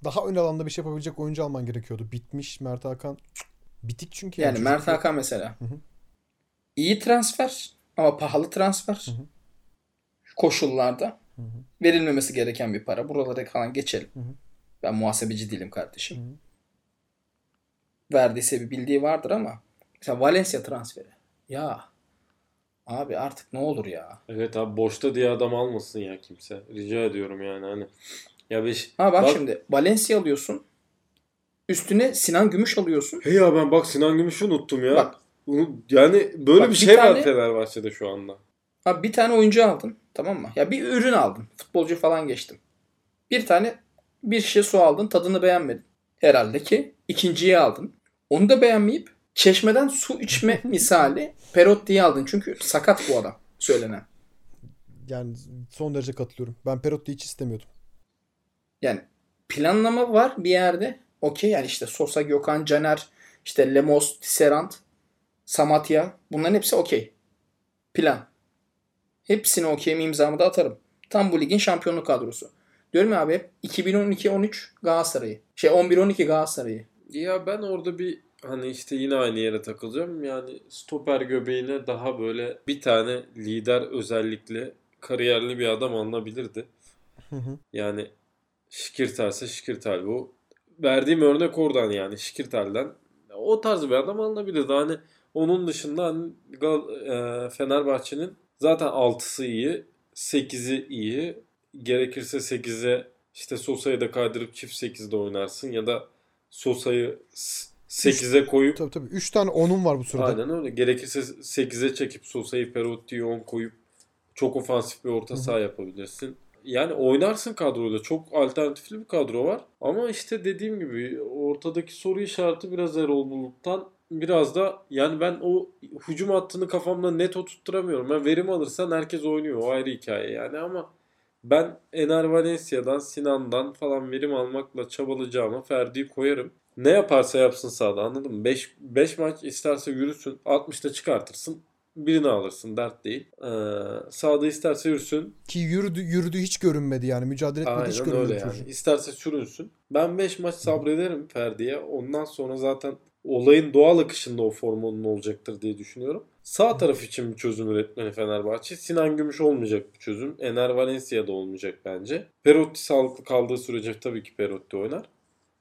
Daha ön alanda bir şey yapabilecek oyuncu alman gerekiyordu. Bitmiş Mert Hakan. Bitik çünkü. Yani çocuk Mert. Hakan mesela. İyi transfer ama pahalı transfer. Şu koşullarda. Verilmemesi gereken bir para. Buralara kalan geçelim. Ben muhasebeci değilim kardeşim. Verdiyse bir bildiği vardır ama mesela Valencia transferi. Ya abi artık ne olur ya. Evet abi boşta diye adam almasın ya kimse. Rica ediyorum yani hani. Ya beş... Ha bak, şimdi Valencia alıyorsun. Üstüne Sinan Gümüş alıyorsun. Hey ya ben bak Sinan Gümüş'ü unuttum ya. Bak. Yani böyle Bak, bir bir şey tane- var Fenerbahçe'de şu anda. Abi bir tane oyuncu aldın. Tamam mı? Ya bir ürün aldın. Futbolcu falan geçtim. Bir tane bir şişe su aldın. Tadını beğenmedin. Herhalde ki ikinciyi aldın. Onu da beğenmeyip çeşmeden su içme misali Perotti'yi aldın. Çünkü sakat bu adam söylenen. Yani son derece katılıyorum. Ben Perotti'yi hiç istemiyordum. Yani planlama var bir yerde. Okey yani işte Sosa, Gökhan, Caner, işte Lemos, Tisserand, Samatya bunların hepsi okey. Plan. Hepsini okeyim imzamı da atarım. Tam bu ligin şampiyonluk kadrosu. Diyorum ya abi hep 2012-13 Galatasaray'ı. Şey 11-12 Galatasaray'ı. Ya ben orada bir hani işte yine aynı yere takılacağım. Yani stoper göbeğine daha böyle bir tane lider özellikle kariyerli bir adam alınabilirdi. Yani Şikirtel'se Şikirtel bu. Verdiğim örnek oradan yani Şikirtel'den. O tarz bir adam alınabilirdi. Hani onun dışında hani Gal- e, Fenerbahçe'nin zaten 6'sı iyi, 8'i iyi. Gerekirse 8'e işte Sosa'yı da kaydırıp çift 8'de oynarsın ya da Sosa'yı 8'e koyup Tabii tabii. 3 tane 10'um var bu sırada. Aynen öyle. Gerekirse 8'e çekip Sosa'yı Perotti'yi 10 koyup çok ofansif bir orta saha yapabilirsin. Yani oynarsın kadroyla. Çok alternatifli bir kadro var. Ama işte dediğim gibi ortadaki soru işareti biraz Erol Bulut'tan biraz da yani ben o hücum hattını kafamda net oturtturamıyorum. Ben verim alırsan herkes oynuyor. O ayrı hikaye yani ama ben Ener Valencia'dan, Sinan'dan falan verim almakla çabalayacağıma Ferdi'yi koyarım. Ne yaparsa yapsın sahada anladın mı? 5 5 maç isterse yürüsün. 60'ta çıkartırsın. Birini alırsın dert değil. Ee, sahada isterse yürüsün. Ki yürüdü, yürüdüğü hiç görünmedi yani. Mücadele etmedi hiç Aynen görünmedi öyle yani. İsterse sürünsün. Ben 5 maç sabrederim Ferdi'ye. Ondan sonra zaten olayın doğal akışında o formunun olacaktır diye düşünüyorum. Sağ taraf için bir çözüm üretmeli Fenerbahçe. Sinan Gümüş olmayacak bir çözüm. Ener Valencia da olmayacak bence. Perotti sağlıklı kaldığı sürece tabii ki Perotti oynar.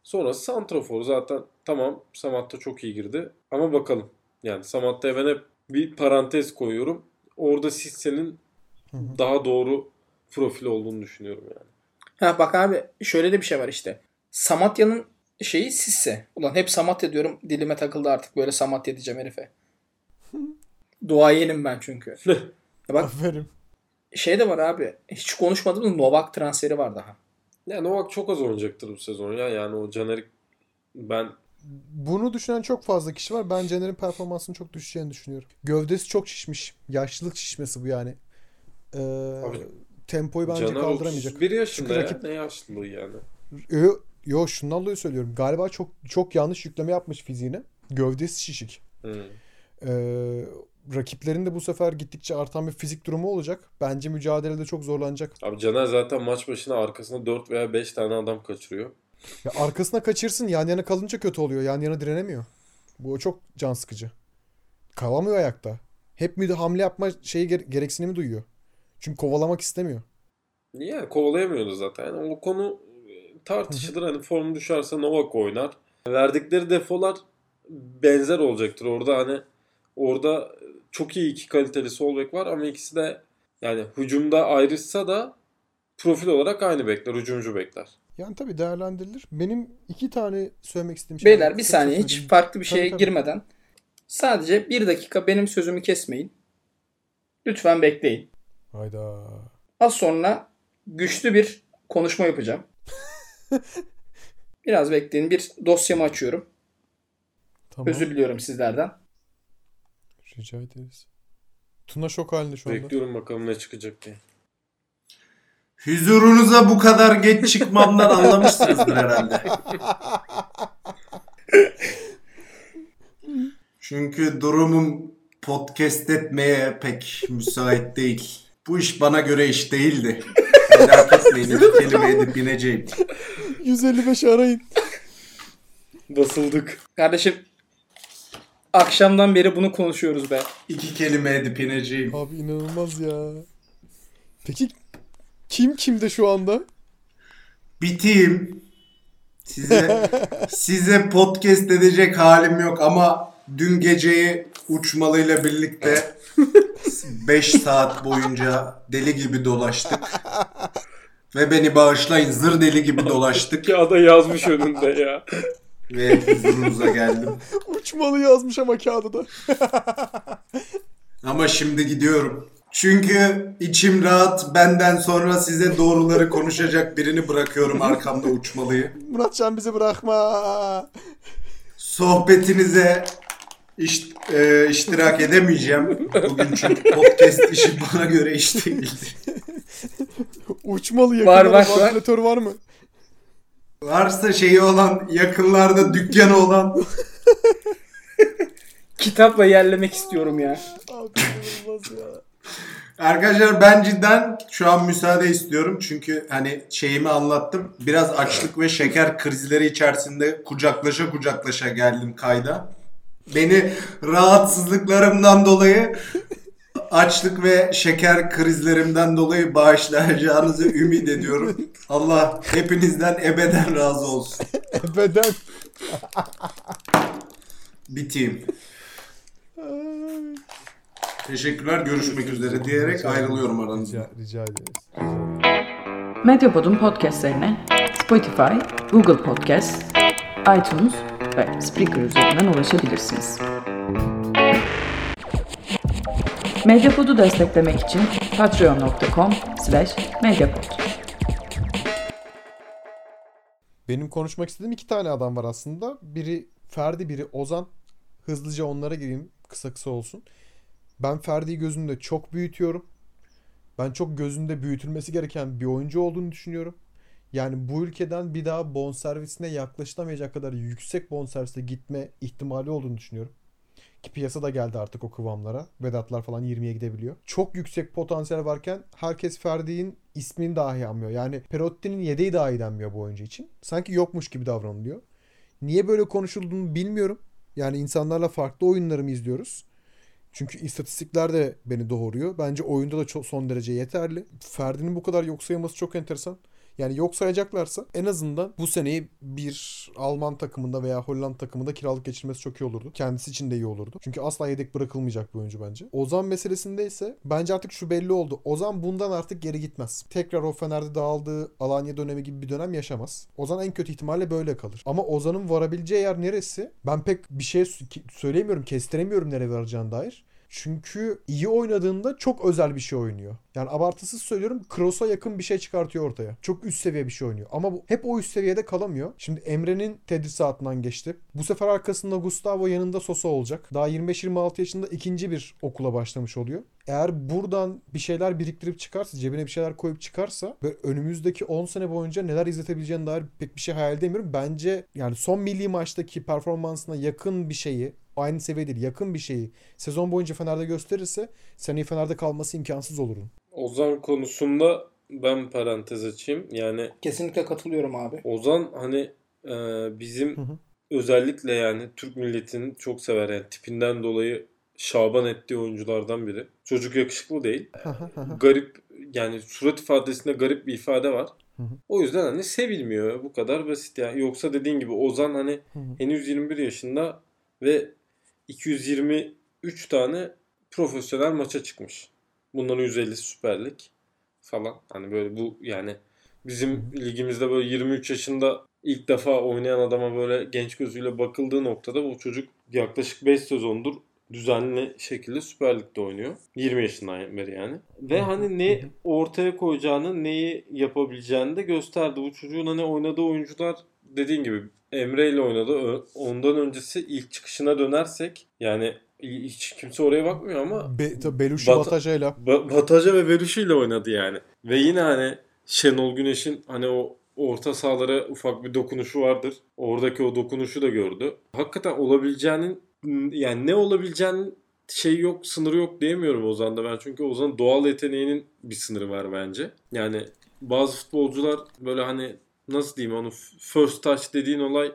Sonrası Santrafor zaten tamam Samat'ta çok iyi girdi. Ama bakalım. Yani Samat'ta ben hep bir parantez koyuyorum. Orada Sisse'nin daha doğru profil olduğunu düşünüyorum yani. Ha bak abi şöyle de bir şey var işte. Samatya'nın şeyi Sisse. Ulan hep Samatya diyorum. Dilime takıldı artık böyle Samatya diyeceğim herife. Duayenim ben çünkü. Bak Aferin. şey de var abi. Hiç konuşmadığımız Novak transferi var daha. Ya Novak çok az oynayacaktır bu sezon ya. Yani o Caner ben Bunu düşünen çok fazla kişi var. Ben Caner'in performansının çok düşeceğini düşünüyorum. Gövdesi çok şişmiş. Yaşlılık şişmesi bu yani. Ee, Abi, tempoyu bence Caner kaldıramayacak. 31 yaşında Çünkü ya. rakip- Ne yaşlılığı yani. Yo, yo şundan dolayı söylüyorum. Galiba çok çok yanlış yükleme yapmış fiziğine. Gövdesi şişik. Hı. Ee, rakiplerin de bu sefer gittikçe artan bir fizik durumu olacak. Bence mücadelede çok zorlanacak. Abi Caner zaten maç başına arkasına 4 veya 5 tane adam kaçırıyor. Ya arkasına kaçırsın yan yana kalınca kötü oluyor. Yan yana direnemiyor. Bu çok can sıkıcı. Kalamıyor ayakta. Hep müde hamle yapma şeyi gere- gereksinimi duyuyor. Çünkü kovalamak istemiyor. Yani kovalayamıyordu zaten. Yani o konu e, tartışılır. Hani form düşerse Novak oynar. Verdikleri defolar benzer olacaktır. Orada hani orada çok iyi iki kaliteli sol bek var ama ikisi de yani hücumda ayrışsa da profil olarak aynı bekler. Hücumcu bekler. Yani tabii değerlendirilir. Benim iki tane söylemek istediğim şey var. Beyler bir saniye hiç söyleyeyim. farklı bir Tabii, şeye tabii. girmeden sadece bir dakika benim sözümü kesmeyin. Lütfen bekleyin. Hayda. Az sonra güçlü bir konuşma yapacağım. Biraz bekleyin. Bir dosyamı açıyorum. Tamam. Özür diliyorum sizlerden. Rica ederiz. Tuna şok halinde şu anda. Bekliyorum bakalım ne çıkacak diye. Huzurunuza bu kadar geç çıkmamdan anlamışsınızdır herhalde. Çünkü durumum podcast etmeye pek müsait değil. Bu iş bana göre iş değildi. Merak etmeyin iki kelime edip ineceğim. 155 arayın. Basıldık. Kardeşim akşamdan beri bunu konuşuyoruz be. İki kelime edip ineceğim. Abi inanılmaz ya. Peki kim kimde şu anda? Biteyim. Size size podcast edecek halim yok ama dün geceyi uçmalıyla birlikte 5 saat boyunca deli gibi dolaştık. Ve beni bağışlayın zır deli gibi dolaştık Kağıda yazmış önünde ya. Ve huzurunuza geldim. Uçmalı yazmış ama kağıda da. Ama şimdi gidiyorum. Çünkü içim rahat benden sonra size doğruları konuşacak birini bırakıyorum arkamda uçmalıyı. Muratcan bizi bırakma. sohbetinize iş, e, iştirak edemeyeceğim bugün çünkü podcast işi bana göre iş değildi. Uçmalı yakında Var, var, var, var mı? Varsa şeyi olan yakınlarda dükkanı olan Kitapla yerlemek istiyorum ya. Abi inanılmaz ya. arkadaşlar ben cidden şu an müsaade istiyorum çünkü hani şeyimi anlattım. Biraz açlık ve şeker krizleri içerisinde kucaklaşa kucaklaşa geldim kayda. Beni rahatsızlıklarımdan dolayı açlık ve şeker krizlerimden dolayı bağışlayacağınızı ümit ediyorum. Allah hepinizden ebeden razı olsun. Ebeden. Biteyim. Teşekkürler görüşmek üzere diyerek ayrılıyorum aranızda. Rica, rica ederiz. Medyapod'un podcastlerine Spotify, Google Podcast, iTunes ve Spreaker üzerinden ulaşabilirsiniz. Medyapod'u desteklemek için patreon.com slash medyapod. Benim konuşmak istediğim iki tane adam var aslında. Biri Ferdi, biri Ozan. Hızlıca onlara gireyim. Kısa kısa olsun. Ben Ferdi'yi gözümde çok büyütüyorum. Ben çok gözünde büyütülmesi gereken bir oyuncu olduğunu düşünüyorum. Yani bu ülkeden bir daha bonservisine yaklaşılamayacak kadar yüksek bonservise gitme ihtimali olduğunu düşünüyorum. Ki piyasa da geldi artık o kıvamlara. Vedatlar falan 20'ye gidebiliyor. Çok yüksek potansiyel varken herkes Ferdi'nin ismini dahi anmıyor. Yani Perotti'nin yedeği dahi denmiyor bu oyuncu için. Sanki yokmuş gibi davranılıyor. Niye böyle konuşulduğunu bilmiyorum. Yani insanlarla farklı oyunları izliyoruz? Çünkü istatistikler de beni doğuruyor. Bence oyunda da çok son derece yeterli. Ferdi'nin bu kadar yok sayılması çok enteresan. Yani yok sayacaklarsa en azından bu seneyi bir Alman takımında veya Hollanda takımında kiralık geçirmesi çok iyi olurdu. Kendisi için de iyi olurdu. Çünkü asla yedek bırakılmayacak bir oyuncu bence. Ozan meselesinde ise bence artık şu belli oldu. Ozan bundan artık geri gitmez. Tekrar o Fener'de dağıldığı Alanya dönemi gibi bir dönem yaşamaz. Ozan en kötü ihtimalle böyle kalır. Ama Ozan'ın varabileceği yer neresi? Ben pek bir şey söyleyemiyorum, kestiremiyorum nereye varacağına dair. Çünkü iyi oynadığında çok özel bir şey oynuyor. Yani abartısız söylüyorum Kroos'a yakın bir şey çıkartıyor ortaya. Çok üst seviye bir şey oynuyor. Ama bu, hep o üst seviyede kalamıyor. Şimdi Emre'nin tedrisatından geçti. Bu sefer arkasında Gustavo yanında Sosa olacak. Daha 25-26 yaşında ikinci bir okula başlamış oluyor. Eğer buradan bir şeyler biriktirip çıkarsa, cebine bir şeyler koyup çıkarsa ve önümüzdeki 10 sene boyunca neler izletebileceğine dair pek bir şey hayal edemiyorum. Bence yani son milli maçtaki performansına yakın bir şeyi aynı seviyede değil yakın bir şeyi sezon boyunca Fener'de gösterirse seneye Fener'de kalması imkansız olur. Ozan konusunda ben parantez açayım. Yani kesinlikle katılıyorum abi. Ozan hani e, bizim hı hı. özellikle yani Türk milletinin çok sever yani tipinden dolayı şaban ettiği oyunculardan biri. Çocuk yakışıklı değil. garip yani surat ifadesinde garip bir ifade var. O yüzden hani sevilmiyor. Bu kadar basit yani. Yoksa dediğin gibi Ozan hani henüz 21 yaşında ve 223 tane profesyonel maça çıkmış. Bunların 150 Süper Lig falan. Hani böyle bu yani bizim ligimizde böyle 23 yaşında ilk defa oynayan adama böyle genç gözüyle bakıldığı noktada bu çocuk yaklaşık 5 sezondur düzenli şekilde Süper Lig'de oynuyor. 20 yaşından beri yani. Ve hani ne ortaya koyacağını, neyi yapabileceğini de gösterdi. Bu çocuğun hani oynadığı oyuncular dediğin gibi Emre ile oynadı. Ondan öncesi ilk çıkışına dönersek yani hiç kimse oraya bakmıyor ama Be, Beluşi Bat- Bataja'yla. Ba- Bataja ve Beluşi ile oynadı yani. Ve yine hani Şenol Güneş'in hani o orta sahalara ufak bir dokunuşu vardır. Oradaki o dokunuşu da gördü. Hakikaten olabileceğinin yani ne olabileceğinin şey yok, sınırı yok diyemiyorum Ozan'da ben. Çünkü Ozan'ın doğal yeteneğinin bir sınırı var bence. Yani bazı futbolcular böyle hani nasıl diyeyim onu first touch dediğin olay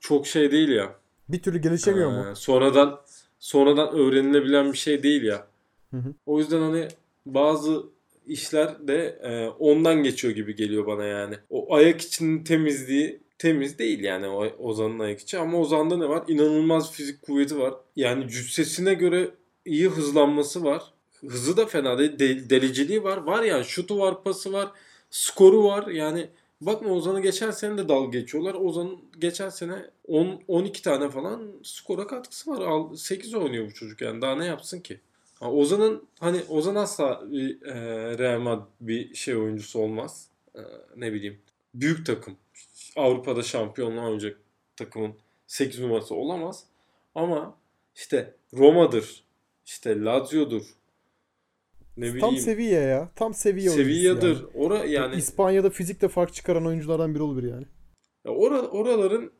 çok şey değil ya. Bir türlü gelişemiyor ee, mu? Sonradan sonradan öğrenilebilen bir şey değil ya. Hı hı. O yüzden hani bazı işler de e, ondan geçiyor gibi geliyor bana yani. O ayak içinin temizliği temiz değil yani o Ozan'ın ayak içi ama Ozan'da ne var? İnanılmaz fizik kuvveti var. Yani cüssesine göre iyi hızlanması var. Hızı da fena değil. De- deliciliği var. Var yani şutu var, pası var, skoru var. Yani Bakma Ozan'ı geçen sene de dalga geçiyorlar. Ozan'ın geçen sene 10 12 tane falan skora katkısı var. 8 oynuyor bu çocuk yani. Daha ne yapsın ki? Ozan'ın hani Ozan asla bir e, Real Madrid bir şey oyuncusu olmaz. E, ne bileyim. Büyük takım. Avrupa'da şampiyonluğa oynayacak takımın 8 numarası olamaz. Ama işte Roma'dır. işte Lazio'dur. Ne bileyim. Tam seviye ya. Tam seviye Seviyedir. Yani. Ora yani İspanya'da fizikte fark çıkaran oyunculardan biri olur yani. Ya or oraların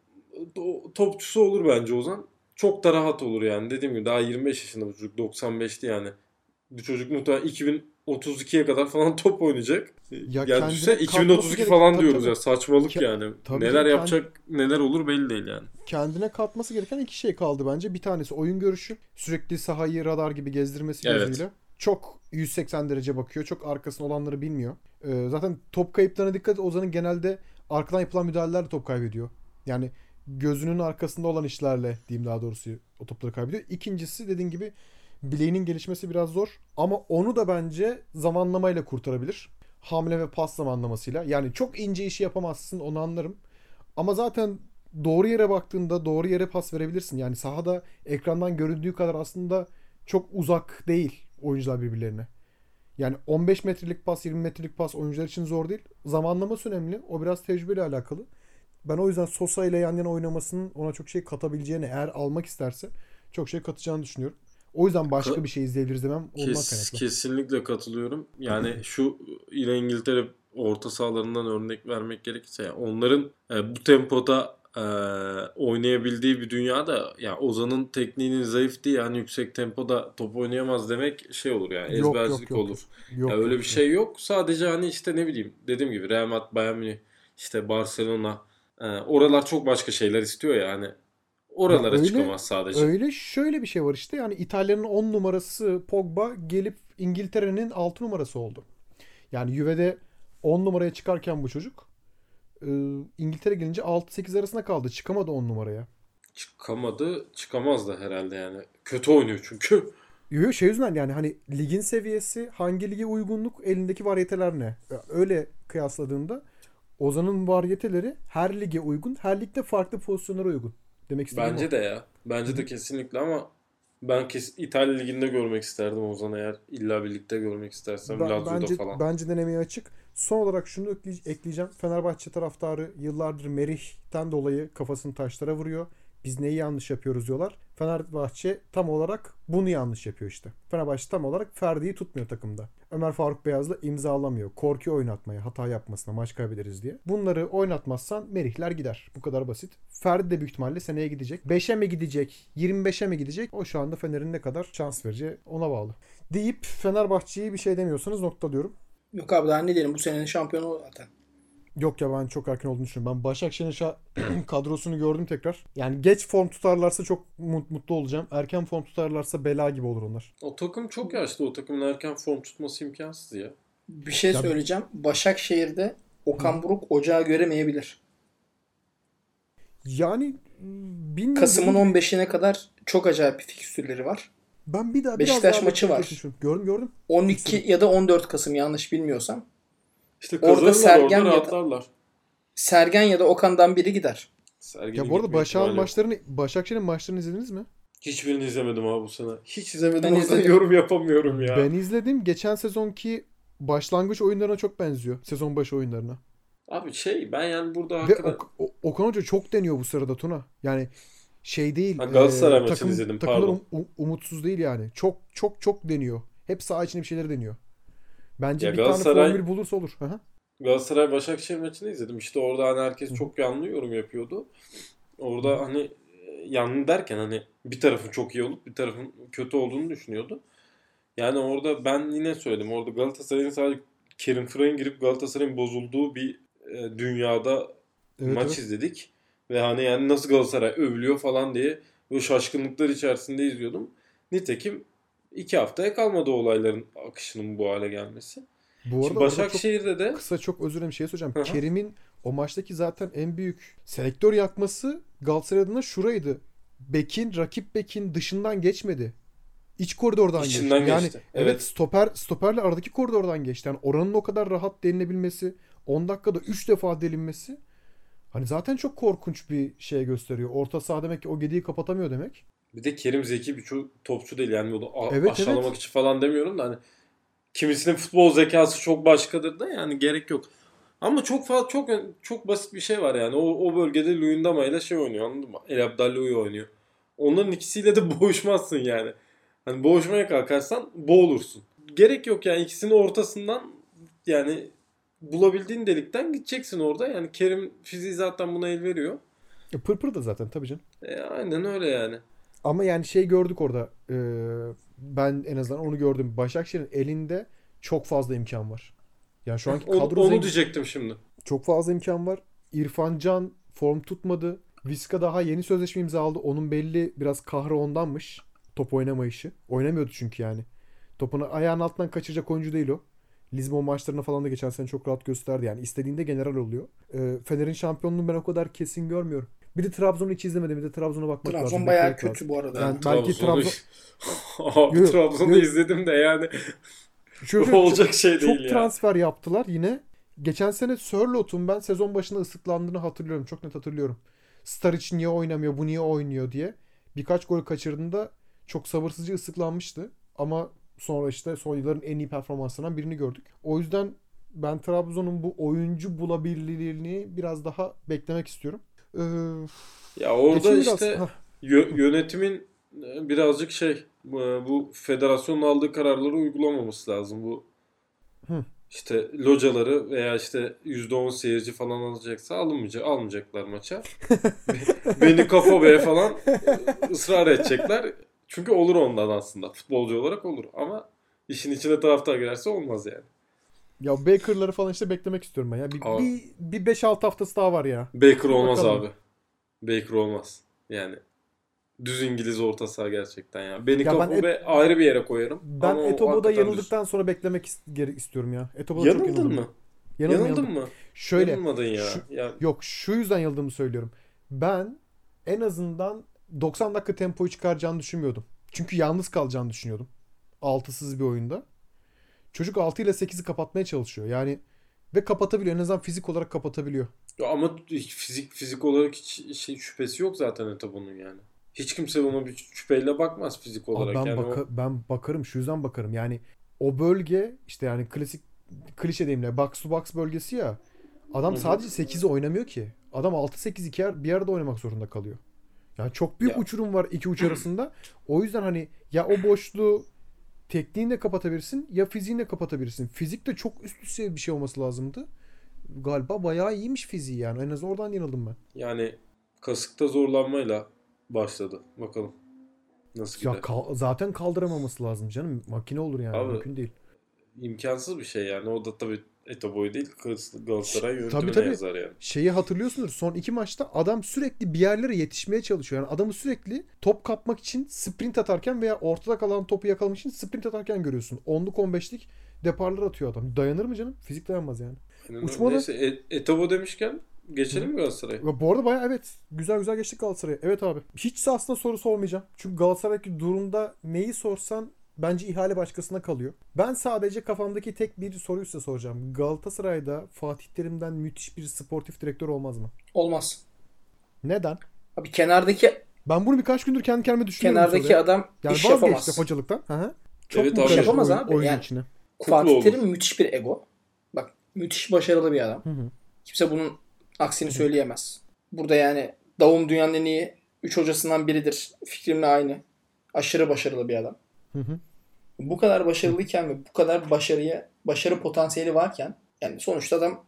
topçusu olur bence Ozan. Çok da rahat olur yani. Dediğim gibi daha 25 yaşında bu çocuk. 95'ti yani. Bu çocuk muhtemelen 2032'ye kadar falan top oynayacak. Ya yani düşse 2032 falan diyoruz tabii. ya. Saçmalık Ke- yani. Tabii neler kendi... yapacak, neler olur belli değil yani. Kendine katması gereken iki şey kaldı bence. Bir tanesi oyun görüşü. Sürekli sahayı radar gibi gezdirmesi evet. gözüyle çok 180 derece bakıyor. Çok arkasında olanları bilmiyor. Ee, zaten top kayıplarına dikkat et. Ozan'ın genelde arkadan yapılan müdahalelerle top kaybediyor. Yani gözünün arkasında olan işlerle diyeyim daha doğrusu o topları kaybediyor. İkincisi dediğin gibi bileğinin gelişmesi biraz zor. Ama onu da bence zamanlamayla kurtarabilir. Hamle ve pas zamanlamasıyla. Yani çok ince işi yapamazsın onu anlarım. Ama zaten doğru yere baktığında doğru yere pas verebilirsin. Yani sahada ekrandan göründüğü kadar aslında çok uzak değil oyuncular birbirlerine. Yani 15 metrelik pas, 20 metrelik pas oyuncular için zor değil. Zamanlaması önemli. O biraz tecrübeyle alakalı. Ben o yüzden Sosa ile yan yana oynamasının ona çok şey katabileceğini eğer almak isterse çok şey katacağını düşünüyorum. O yüzden başka Ka- bir şey izleyebiliriz demem ondan Kes, kaynaklı. Kesinlikle katılıyorum. Yani şu ile İngiltere orta sahalarından örnek vermek gerekirse yani onların e, bu tempoda e, oynayabildiği bir dünyada yani Ozan'ın tekniğinin zayıf değil yani yüksek tempoda top oynayamaz demek şey olur yani yok, ezbercilik yok, yok, olur. Yok, yani öyle bir şey yok. Sadece hani işte ne bileyim dediğim gibi Real Madrid, Bayern Münih, işte Barcelona e, oralar çok başka şeyler istiyor yani. Oralara ya öyle, çıkamaz sadece. Öyle şöyle bir şey var işte yani İtalya'nın 10 numarası Pogba gelip İngiltere'nin 6 numarası oldu. Yani Juve'de 10 numaraya çıkarken bu çocuk İngiltere gelince 6-8 arasında kaldı. Çıkamadı 10 numaraya. Çıkamadı. Çıkamaz da herhalde yani. Kötü oynuyor çünkü. Yo, yo, şey yüzünden yani hani ligin seviyesi hangi lige uygunluk elindeki varyeteler ne? Öyle kıyasladığında Ozan'ın varyeteleri her lige uygun. Her ligde farklı pozisyonlara uygun. Demek istediğim Bence o. de ya. Bence de kesinlikle ama ben kes İtalya Ligi'nde görmek isterdim Ozan eğer illa birlikte görmek istersem Ben- Lazio'da bence, falan. bence denemeye açık. Son olarak şunu ekley- ekleyeceğim. Fenerbahçe taraftarı yıllardır Merih'ten dolayı kafasını taşlara vuruyor. Biz neyi yanlış yapıyoruz diyorlar. Fenerbahçe tam olarak bunu yanlış yapıyor işte. Fenerbahçe tam olarak Ferdi'yi tutmuyor takımda. Ömer Faruk Beyaz'la imzalamıyor. Korkuyor oynatmaya, hata yapmasına, maç kaybederiz diye. Bunları oynatmazsan Merihler gider. Bu kadar basit. Ferdi de büyük ihtimalle seneye gidecek. 5'e mi gidecek, 25'e mi gidecek? O şu anda Fener'in ne kadar şans vereceği ona bağlı. Deyip Fenerbahçe'yi bir şey demiyorsanız noktalıyorum. Yok abi daha ne diyelim bu senenin şampiyonu zaten. Yok ya ben çok erken olduğunu düşünüyorum. Ben Başakşehir'in şa- kadrosunu gördüm tekrar. Yani geç form tutarlarsa çok mu- mutlu olacağım. Erken form tutarlarsa bela gibi olur onlar. O takım çok yaşlı. O takımın erken form tutması imkansız ya. Bir şey Ya- söyleyeceğim. Başakşehir'de Okan Buruk ocağı göremeyebilir. Yani mm, bilmiyorum. Kasım'ın 15'ine kadar çok acayip bir fikstürleri var. Ben bir daha Beşiktaş biraz daha maçı var. istiyorum. Gördüm gördüm. 12 ya da 14 Kasım yanlış bilmiyorsam. İşte Orada Sergen orada ya da-. Sergen ya da Okan'dan biri gider. Sergen'in Ya bu arada yok. maçlarını Başakşehir'in maçlarını izlediniz mi? Hiçbirini izlemedim abi bu sene. Hiç izlemedim. Ben izledim. yorum yapamıyorum ya. Ben izledim. Geçen sezonki başlangıç oyunlarına çok benziyor. Sezon başı oyunlarına. Abi şey ben yani burada Ve hakikaten Ok- Okan Hoca çok deniyor bu sırada Tuna. Yani şey değil. Ha, Galatasaray e, maçını takım, izledim, takımlar pardon. um- um- umutsuz değil yani. Çok çok çok deniyor. Hep saha içinde bir şeyleri deniyor. Bence Ya bir tane Galatasaray- formül bulursa olur. Hı hı. Galatasaray Başakşehir maçını izledim. İşte orada hani herkes çok yanlı yorum yapıyordu. Orada hani e, yanlı derken hani bir tarafın çok iyi olup bir tarafın kötü olduğunu düşünüyordu. Yani orada ben yine söyledim. Orada Galatasaray'ın sadece Kerim Fıray'ın girip Galatasaray'ın bozulduğu bir e, dünyada Evet, maç evet. izledik. Ve hani yani nasıl Galatasaray övülüyor falan diye böyle şaşkınlıklar içerisinde izliyordum. Nitekim iki haftaya kalmadı olayların akışının bu hale gelmesi. Bu arada Başakşehir'de de kısa çok özür dilerim şey söyleyeceğim. Kerim'in o maçtaki zaten en büyük selektör yakması Galatasaray adına şuraydı. Bekin, rakip bekin dışından geçmedi. İç koridordan İçinden geçti. Yani geçti. evet. Evet. stoper stoperle aradaki koridordan geçti. Yani oranın o kadar rahat delinebilmesi, 10 dakikada 3 defa delinmesi hani zaten çok korkunç bir şey gösteriyor. Orta saha demek ki o gediği kapatamıyor demek. Bir de Kerim zeki bir ço- topçu değil yani bunu a- Evet, aşağılamak evet. için falan demiyorum da hani kimisinin futbol zekası çok başkadır da yani gerek yok. Ama çok fazla çok çok basit bir şey var yani. O, o bölgede Luyendama ile şey oynuyor anladın mı? El Abdallo'yu oynuyor. Onların ikisiyle de boğuşmazsın yani. Hani boğuşmaya kalkarsan boğulursun. Gerek yok yani ikisinin ortasından yani bulabildiğin delikten gideceksin orada. Yani Kerim fiziği zaten buna el veriyor. E, pırpır da zaten tabii canım. E, aynen öyle yani. Ama yani şey gördük orada. e, ben en azından onu gördüm. Başakşehir'in elinde çok fazla imkan var. Yani şu anki Onu, kadro onu zengin- diyecektim şimdi. çok fazla imkan var. İrfan Can form tutmadı. Viska daha yeni sözleşme imzaladı. Onun belli biraz kahrı ondanmış. Top oynamayışı. Oynamıyordu çünkü yani. Topunu ayağın altından kaçıracak oyuncu değil o. Lisbon maçlarına falan da geçen sene çok rahat gösterdi. Yani istediğinde general oluyor. Ee, Fener'in şampiyonluğunu ben o kadar kesin görmüyorum. Bir de Trabzon'u hiç izlemedim. Bir de Trabzon'a bakmak lazım. Trabzon bayağı kötü lazım. bu arada. Yani belki Trabzon... Abi Yok, Trabzon'u izledim de yani Şöyle- olacak şey çok değil ya. transfer yaptılar yine. Geçen sene Sörlot'un ben sezon başında ıslıklandığını hatırlıyorum. Çok net hatırlıyorum. Star niye oynamıyor, bu niye oynuyor diye. Birkaç gol kaçırdığında çok sabırsızca ıslıklanmıştı. Ama sonra işte son yılların en iyi performanslarından birini gördük. O yüzden ben Trabzon'un bu oyuncu bulabilirliğini biraz daha beklemek istiyorum. Ee, Ya orada biraz. işte yö- yönetimin e, birazcık şey bu bu federasyonun aldığı kararları uygulamaması lazım. Bu Hı. işte locaları veya işte %10 seyirci falan alacaksa alınmayacak, almayacaklar maça. Beni kafa be falan ısrar edecekler. Çünkü olur ondan aslında. Futbolcu olarak olur. Ama işin içine taraftar girerse olmaz yani. ya Baker'ları falan işte beklemek istiyorum ben. Ya bir, Aa. bir, bir 5-6 haftası daha var ya. Baker olmaz bakalım. abi. Baker olmaz. Yani düz İngiliz orta saha gerçekten ya. Beni Ya ben Et- ayrı bir yere koyarım. Ben Etobo'da yanıldıktan sonra beklemek is- geri istiyorum ya. düz. Etobo'da çok Yanıldın yanıldım. mı? Yanıldım, Yanıldın yanıldım. mı? Şöyle. Yanılmadın ya. şu- ya Yok şu yüzden yanıldığımı söylüyorum. Ben en azından 90 dakika tempoyu çıkaracağını düşünmüyordum. Çünkü yalnız kalacağını düşünüyordum. Altısız bir oyunda. Çocuk 6 ile 8'i kapatmaya çalışıyor. Yani ve kapatabiliyor. En azından fizik olarak kapatabiliyor. Ya ama fizik fizik olarak hiç şey, şüphesi yok zaten Etabon'un yani. Hiç kimse ona bir şüpheyle bakmaz fizik Abi olarak. ben yani baka- o- ben bakarım şu yüzden bakarım. Yani o bölge işte yani klasik klişe deyimle box to box bölgesi ya. Adam sadece 8'i oynamıyor ki. Adam 6-8 iki yer, bir arada oynamak zorunda kalıyor. Yani çok büyük Ya. uçurum var iki uç arasında. O yüzden hani ya o boşluğu tekniğinle kapatabilirsin ya fiziğinle kapatabilirsin. Fizik de çok üst düzey bir şey olması lazımdı. Galiba bayağı iyiymiş fiziği yani. En azından oradan yanıldım ben. yani kasıkta zorlanmayla başladı. Bakalım nasıl Ya gider. kal- zaten kaldıramaması lazım canım. Makine olur yani. Abi, Mümkün değil. İmkansız bir şey yani. O da tabii Etoboy değil Galatasaray yönetimine Tabii, tabii. yazar yani. şeyi hatırlıyorsundur. Son iki maçta adam sürekli bir yerlere yetişmeye çalışıyor. Yani adamı sürekli top kapmak için sprint atarken veya ortada kalan topu yakalamak için sprint atarken görüyorsun. 10'luk 15'lik deparlar atıyor adam. Dayanır mı canım? Fizik dayanmaz yani. Aynen. Uçmalı. Neyse E- Etobo demişken geçelim mi Galatasaray'a? Bu arada bayağı evet. Güzel güzel geçtik Galatasaray'a. Evet abi. Hiç aslında soru sormayacağım. Çünkü Galatasaray'daki durumda neyi sorsan bence ihale başkasına kalıyor. Ben sadece kafamdaki tek bir soruyu size soracağım. Galatasaray'da Fatih Terim'den müthiş bir sportif direktör olmaz mı? Olmaz. Neden? Abi kenardaki Ben bunu birkaç gündür kendi kendime düşünüyorum. kenardaki adam yani iş yapamaz. hocalıktan. Hı hı. Çok Evet karıştı Yapamaz oyun, abi. oyun Yani- içine? Fatih olur. Terim müthiş bir ego. Bak müthiş başarılı bir adam. Hı hı. Kimse bunun aksini söyleyemez. Burada yani Davum dünyanın en iyi 3 hocasından biridir. Fikrimle aynı. Aşırı başarılı bir adam. Hı hı. Bu kadar başarılıyken ve bu kadar başarıya başarı potansiyeli varken yani sonuçta adam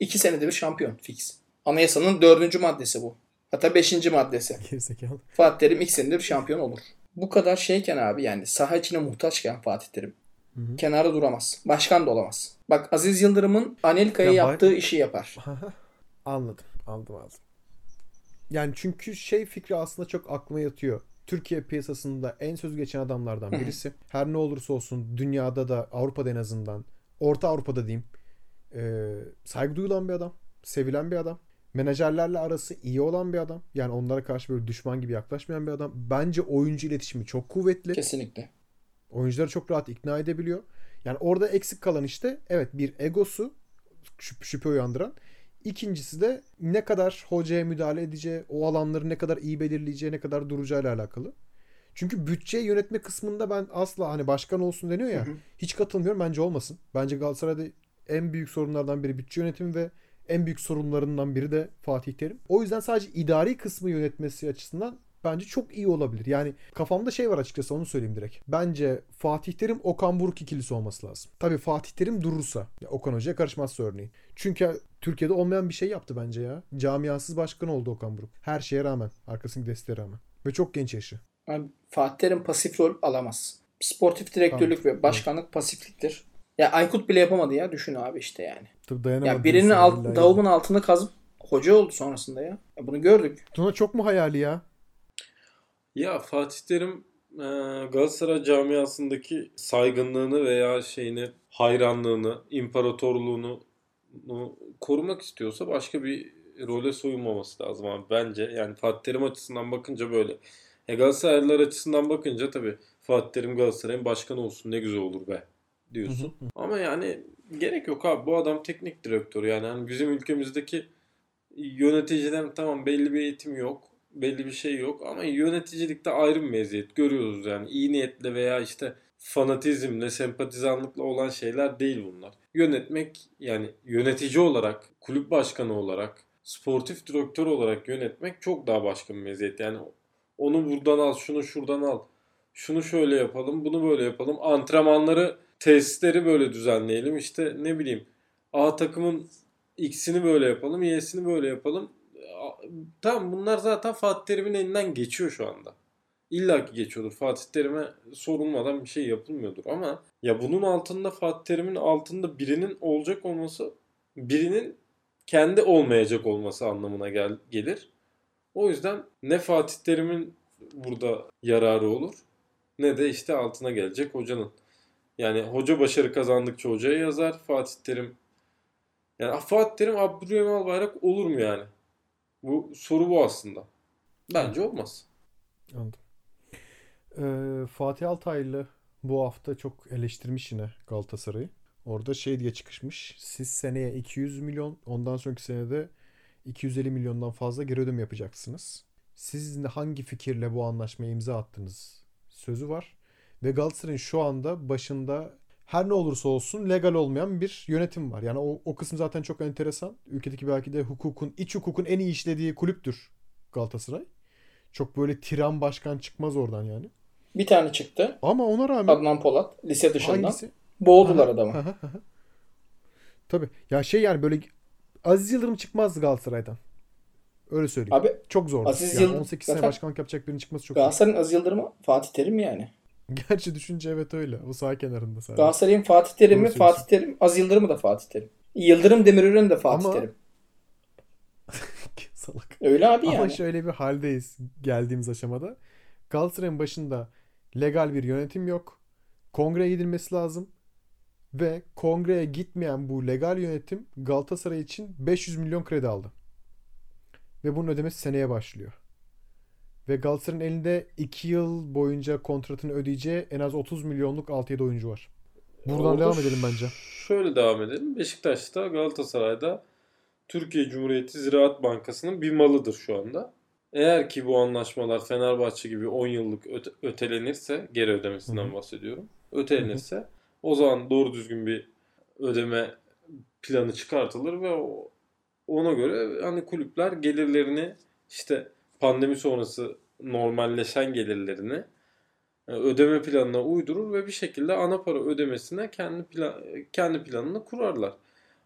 2 senede bir şampiyon fix. Anayasanın dördüncü maddesi bu. Hatta beşinci maddesi. Gerizekalı. Fatih Terim ilk senede bir şampiyon olur. Bu kadar şeyken abi yani saha içine muhtaçken Fatih Terim hı. kenarda duramaz. Başkan da olamaz. Bak Aziz Yıldırım'ın Anelka'ya Ya yaptığı işi yapar. Anladım. Aldım aldım. Yani çünkü şey fikri aslında çok aklıma yatıyor. Türkiye piyasasında en söz geçen adamlardan birisi. Her ne olursa olsun dünyada da Avrupa'da en azından Orta Avrupa'da diyeyim e, saygı duyulan bir adam. Sevilen bir adam. Menajerlerle arası iyi olan bir adam. Yani onlara karşı böyle düşman gibi yaklaşmayan bir adam. Bence oyuncu iletişimi çok kuvvetli. Kesinlikle. Oyuncuları çok rahat ikna edebiliyor. Yani orada eksik kalan işte evet bir egosu şüp- şüphe uyandıran. İkincisi de ne kadar hocaya müdahale edeceği, o alanları ne kadar iyi belirleyeceği, ne kadar duracağıyla alakalı. Çünkü bütçe yönetme kısmında ben asla hani başkan olsun deniyor ya. Hı hı. Hiç katılmıyorum. Bence olmasın. Bence Galatasaray'da en büyük sorunlardan biri bütçe yönetimi ve en büyük sorunlarından biri de Fatih Terim. O yüzden sadece idari kısmı yönetmesi açısından bence çok iyi olabilir. Yani kafamda şey var açıkçası onu söyleyeyim direkt. Bence Fatih Terim Okan Buruk ikilisi olması lazım. Tabii Fatih Terim durursa. Ya Okan Hoca'ya karışmazsa örneğin. Çünkü Türkiye'de olmayan bir şey yaptı bence ya. Camiasız başkan oldu Okan Buruk. Her şeye rağmen. Arkasındaki desteğe rağmen. Ve çok genç yaşı. Abi, Fatih Terim pasif rol alamaz. Sportif direktörlük Tamam. ve başkanlık pasifliktir. Ya Aykut bile yapamadı ya. Düşün abi işte yani. Tabii dayanamadı. Ya birinin alt, billahi. davumun altında kazıp hoca oldu sonrasında ya. ya. Bunu gördük. Tuna çok mu hayali ya? Ya Fatih Terim e, Galatasaray camiasındaki saygınlığını veya şeyini, hayranlığını, imparatorluğunu nu korumak istiyorsa başka bir role soyunmaması lazım abi bence. Yani Fatih Terim açısından bakınca böyle. E Galatasaraylılar açısından bakınca tabii Fatih Terim Galatasaray'ın başkanı olsun ne güzel olur be diyorsun. Ama yani gerek yok abi. Bu adam teknik direktör yani. Hani bizim ülkemizdeki yöneticiden tamam belli bir eğitim yok. Belli bir şey yok ama yöneticilikte ayrı bir meziyet görüyoruz yani. iyi niyetle veya işte fanatizmle, sempatizanlıkla olan şeyler değil bunlar. Yönetmek yani yönetici olarak, kulüp başkanı olarak, sportif direktör olarak yönetmek çok daha başka bir meziyet. Yani onu buradan al, şunu şuradan al. Şunu şöyle yapalım, bunu böyle yapalım. Antrenmanları, testleri böyle düzenleyelim. İşte ne bileyim A takımın X'ini böyle yapalım, Y'sini böyle yapalım. Tamam bunlar zaten Fatih Terim'in elinden geçiyor şu anda. İlla ki geçiyordur. Fatih Terim'e sorulmadan bir şey yapılmıyordur ama ya bunun altında Fatih Terim'in altında birinin olacak olması birinin kendi olmayacak olması anlamına gel gelir. O yüzden ne Fatih Terim'in burada yararı olur ne de işte altına gelecek hocanın. Yani hoca başarı kazandıkça hocaya yazar. Fatih Terim Yani Fatih Terim Abdülhamid Albayrak olur mu yani? Bu soru bu aslında. Bence olmaz. Anladım. Ee, Fatih Altaylı bu hafta çok eleştirmiş yine Galatasaray'ı. Orada şey diye çıkışmış. Siz seneye 200 milyon, ondan sonraki senede 250 milyondan fazla geri ödeme yapacaksınız. Siz hangi fikirle bu anlaşmaya imza attınız sözü var. Ve Galatasaray'ın şu anda başında her ne olursa olsun legal olmayan bir yönetim var. Yani o, o kısım zaten çok enteresan. Ülkedeki belki de hukukun, iç hukukun en iyi işlediği kulüptür Galatasaray. Çok böyle tiran başkan çıkmaz oradan yani. Bir tane çıktı. Ama ona rağmen Adnan Polat lise dışından. hangisi? Boğdular Aha, adamı. aha, aha. Tabii. Ya şey yani böyle Aziz Yıldırım çıkmazdı Galatasaray'dan. Öyle söyleyeyim. Abi çok zor. Aziz yani Yıldırım- 18 sene başkanlık yapacak birinin çıkması çok zor. Galatasaray'ın Aziz Yıldırım'ı Fatih Terim yani. Gerçi düşünce evet öyle. O sağ kenarında sadece. Galatasaray'ın Fatih Terim'i. Fatih Terim. Aziz Yıldırım'ı da Fatih Terim. Yıldırım Demirören de Fatih Ama- Terim. Salak. Öyle abi Ama yani. şöyle bir haldeyiz geldiğimiz aşamada. Galatasaray'ın başında legal bir yönetim yok. Kongreye gidilmesi lazım. Ve kongreye gitmeyen bu legal yönetim Galatasaray için 500 milyon kredi aldı. Ve bunun ödemesi seneye başlıyor. Ve Galatasaray'ın elinde 2 yıl boyunca kontratını ödeyeceği en az 30 milyonluk 6-7 oyuncu var. Buradan Orada devam edelim bence. Şöyle devam edelim. Beşiktaş'ta Galatasaray'da Türkiye Cumhuriyeti Ziraat Bankası'nın bir malıdır şu anda. Eğer ki bu anlaşmalar Fenerbahçe gibi 10 yıllık öte- ötelenirse, geri ödemesinden Hı hı. bahsediyorum. Ötelenirse o zaman doğru düzgün bir ödeme planı çıkartılır ve ona göre hani kulüpler gelirlerini işte pandemi sonrası normalleşen gelirlerini e, ödeme planına uydurur ve bir şekilde ana para ödemesine kendi plan, kendi planını kurarlar.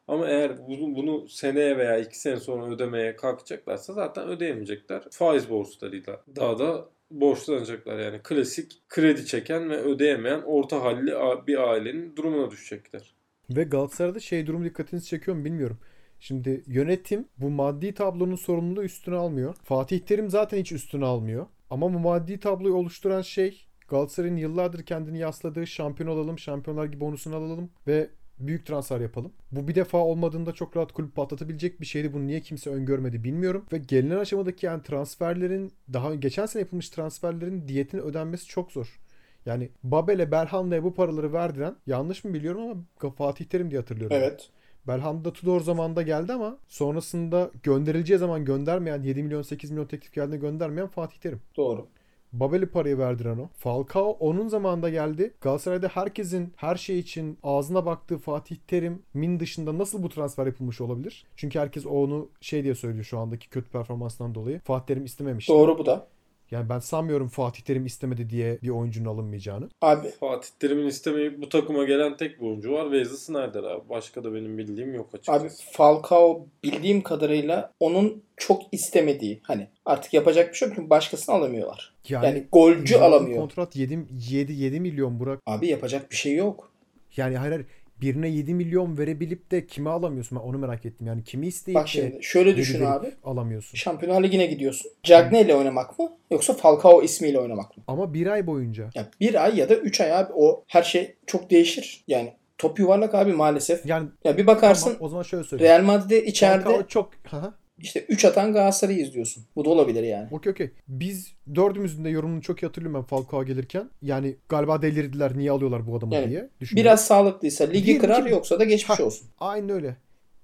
Ama eğer bunu, bunu seneye veya iki sene sonra ödemeye kalkacaklarsa zaten ödeyemeyecekler. Faiz borçlarıyla daha da borçlanacaklar. Yani klasik kredi çeken ve ödeyemeyen orta halli bir ailenin durumuna düşecekler. Ve Galatasaray'da şey durum dikkatinizi çekiyor mu bilmiyorum. Şimdi yönetim bu maddi tablonun sorumluluğu üstüne almıyor. Fatih Terim zaten hiç üstüne almıyor. Ama bu maddi tabloyu oluşturan şey Galatasaray'ın yıllardır kendini yasladığı şampiyon olalım, şampiyonlar gibi bonusunu alalım ve büyük transfer yapalım. Bu bir defa olmadığında çok rahat kulüp patlatabilecek bir şeydi. Bunu niye kimse öngörmedi bilmiyorum. Ve gelinen aşamadaki yani transferlerin daha geçen sene yapılmış transferlerin diyetinin ödenmesi çok zor. Yani Babel'e Belhanda'ya bu paraları verdiren yanlış mı biliyorum ama Fatih Terim diye hatırlıyorum. Evet. Belhanda Tudor zamanında geldi ama sonrasında gönderileceği zaman göndermeyen 7 milyon 8 milyon teklif geldiğinde göndermeyen Fatih Terim. Doğru. Babel'i parayı verdiren o. Falcao onun zamanında geldi. Galatasaray'da herkesin her şey için ağzına baktığı Fatih Terim'in dışında nasıl bu transfer yapılmış olabilir? Çünkü herkes onu şey diye söylüyor şu andaki kötü performansından dolayı. Fatih Terim istememişti. Doğru bu da. Yani ben sanmıyorum Fatih Terim istemedi diye bir oyuncunun alınmayacağını. Abi Fatih Terim'in istemeyip bu takıma gelen tek bir oyuncu var. Wesley Sneijder abi. Başka da benim bildiğim yok açıkçası. Abi Falcao bildiğim kadarıyla onun çok istemediği hani artık yapacak bir şey yok çünkü başkasını alamıyorlar. Yani, golcü imzaladığı alamıyor. Kontrat 7, 7, 7 milyon Burak. Abi yapacak bir şey yok. Yani hayır, hayır birine 7 milyon verebilip de kime alamıyorsun? Ben onu merak ettim. Yani kimi isteyip Bak de şimdi şöyle düşün abi. alamıyorsun. Şampiyonlar Ligi'ne gidiyorsun. Cagney ile oynamak mı yoksa Falcao ismiyle oynamak mı? Ama bir ay boyunca. Ya bir ay ya da üç ay abi o her şey çok değişir. Yani top yuvarlak abi maalesef. Yani Ya bir bakarsın tamam, o zaman şöyle söyleyeyim. Real Madrid'de içeride Falcao çok... Haha. İşte 3 atan Galatasaray'ı izliyorsun. Bu da olabilir yani. Okey okey. Biz dördümüzün de yorumunu çok iyi hatırlıyorum ben Falcao gelirken. Yani galiba delirdiler niye alıyorlar bu adamı Yani diye. Biraz sağlıklıysa ligi Diyelim kırar ki- yoksa da geçmiş Ha. olsun. Aynen öyle.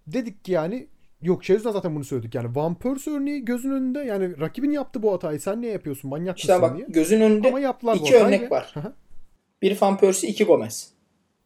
Dedik ki yani Yok şey yüzünden zaten bunu söyledik yani. Van Persie örneği gözün önünde yani rakibin yaptı bu hatayı. Sen niye yapıyorsun? Manyak İşte mısın bak diye. gözün önünde Ama yaptılar iki örnek ve- var. Bir Van Persie, iki Gomez.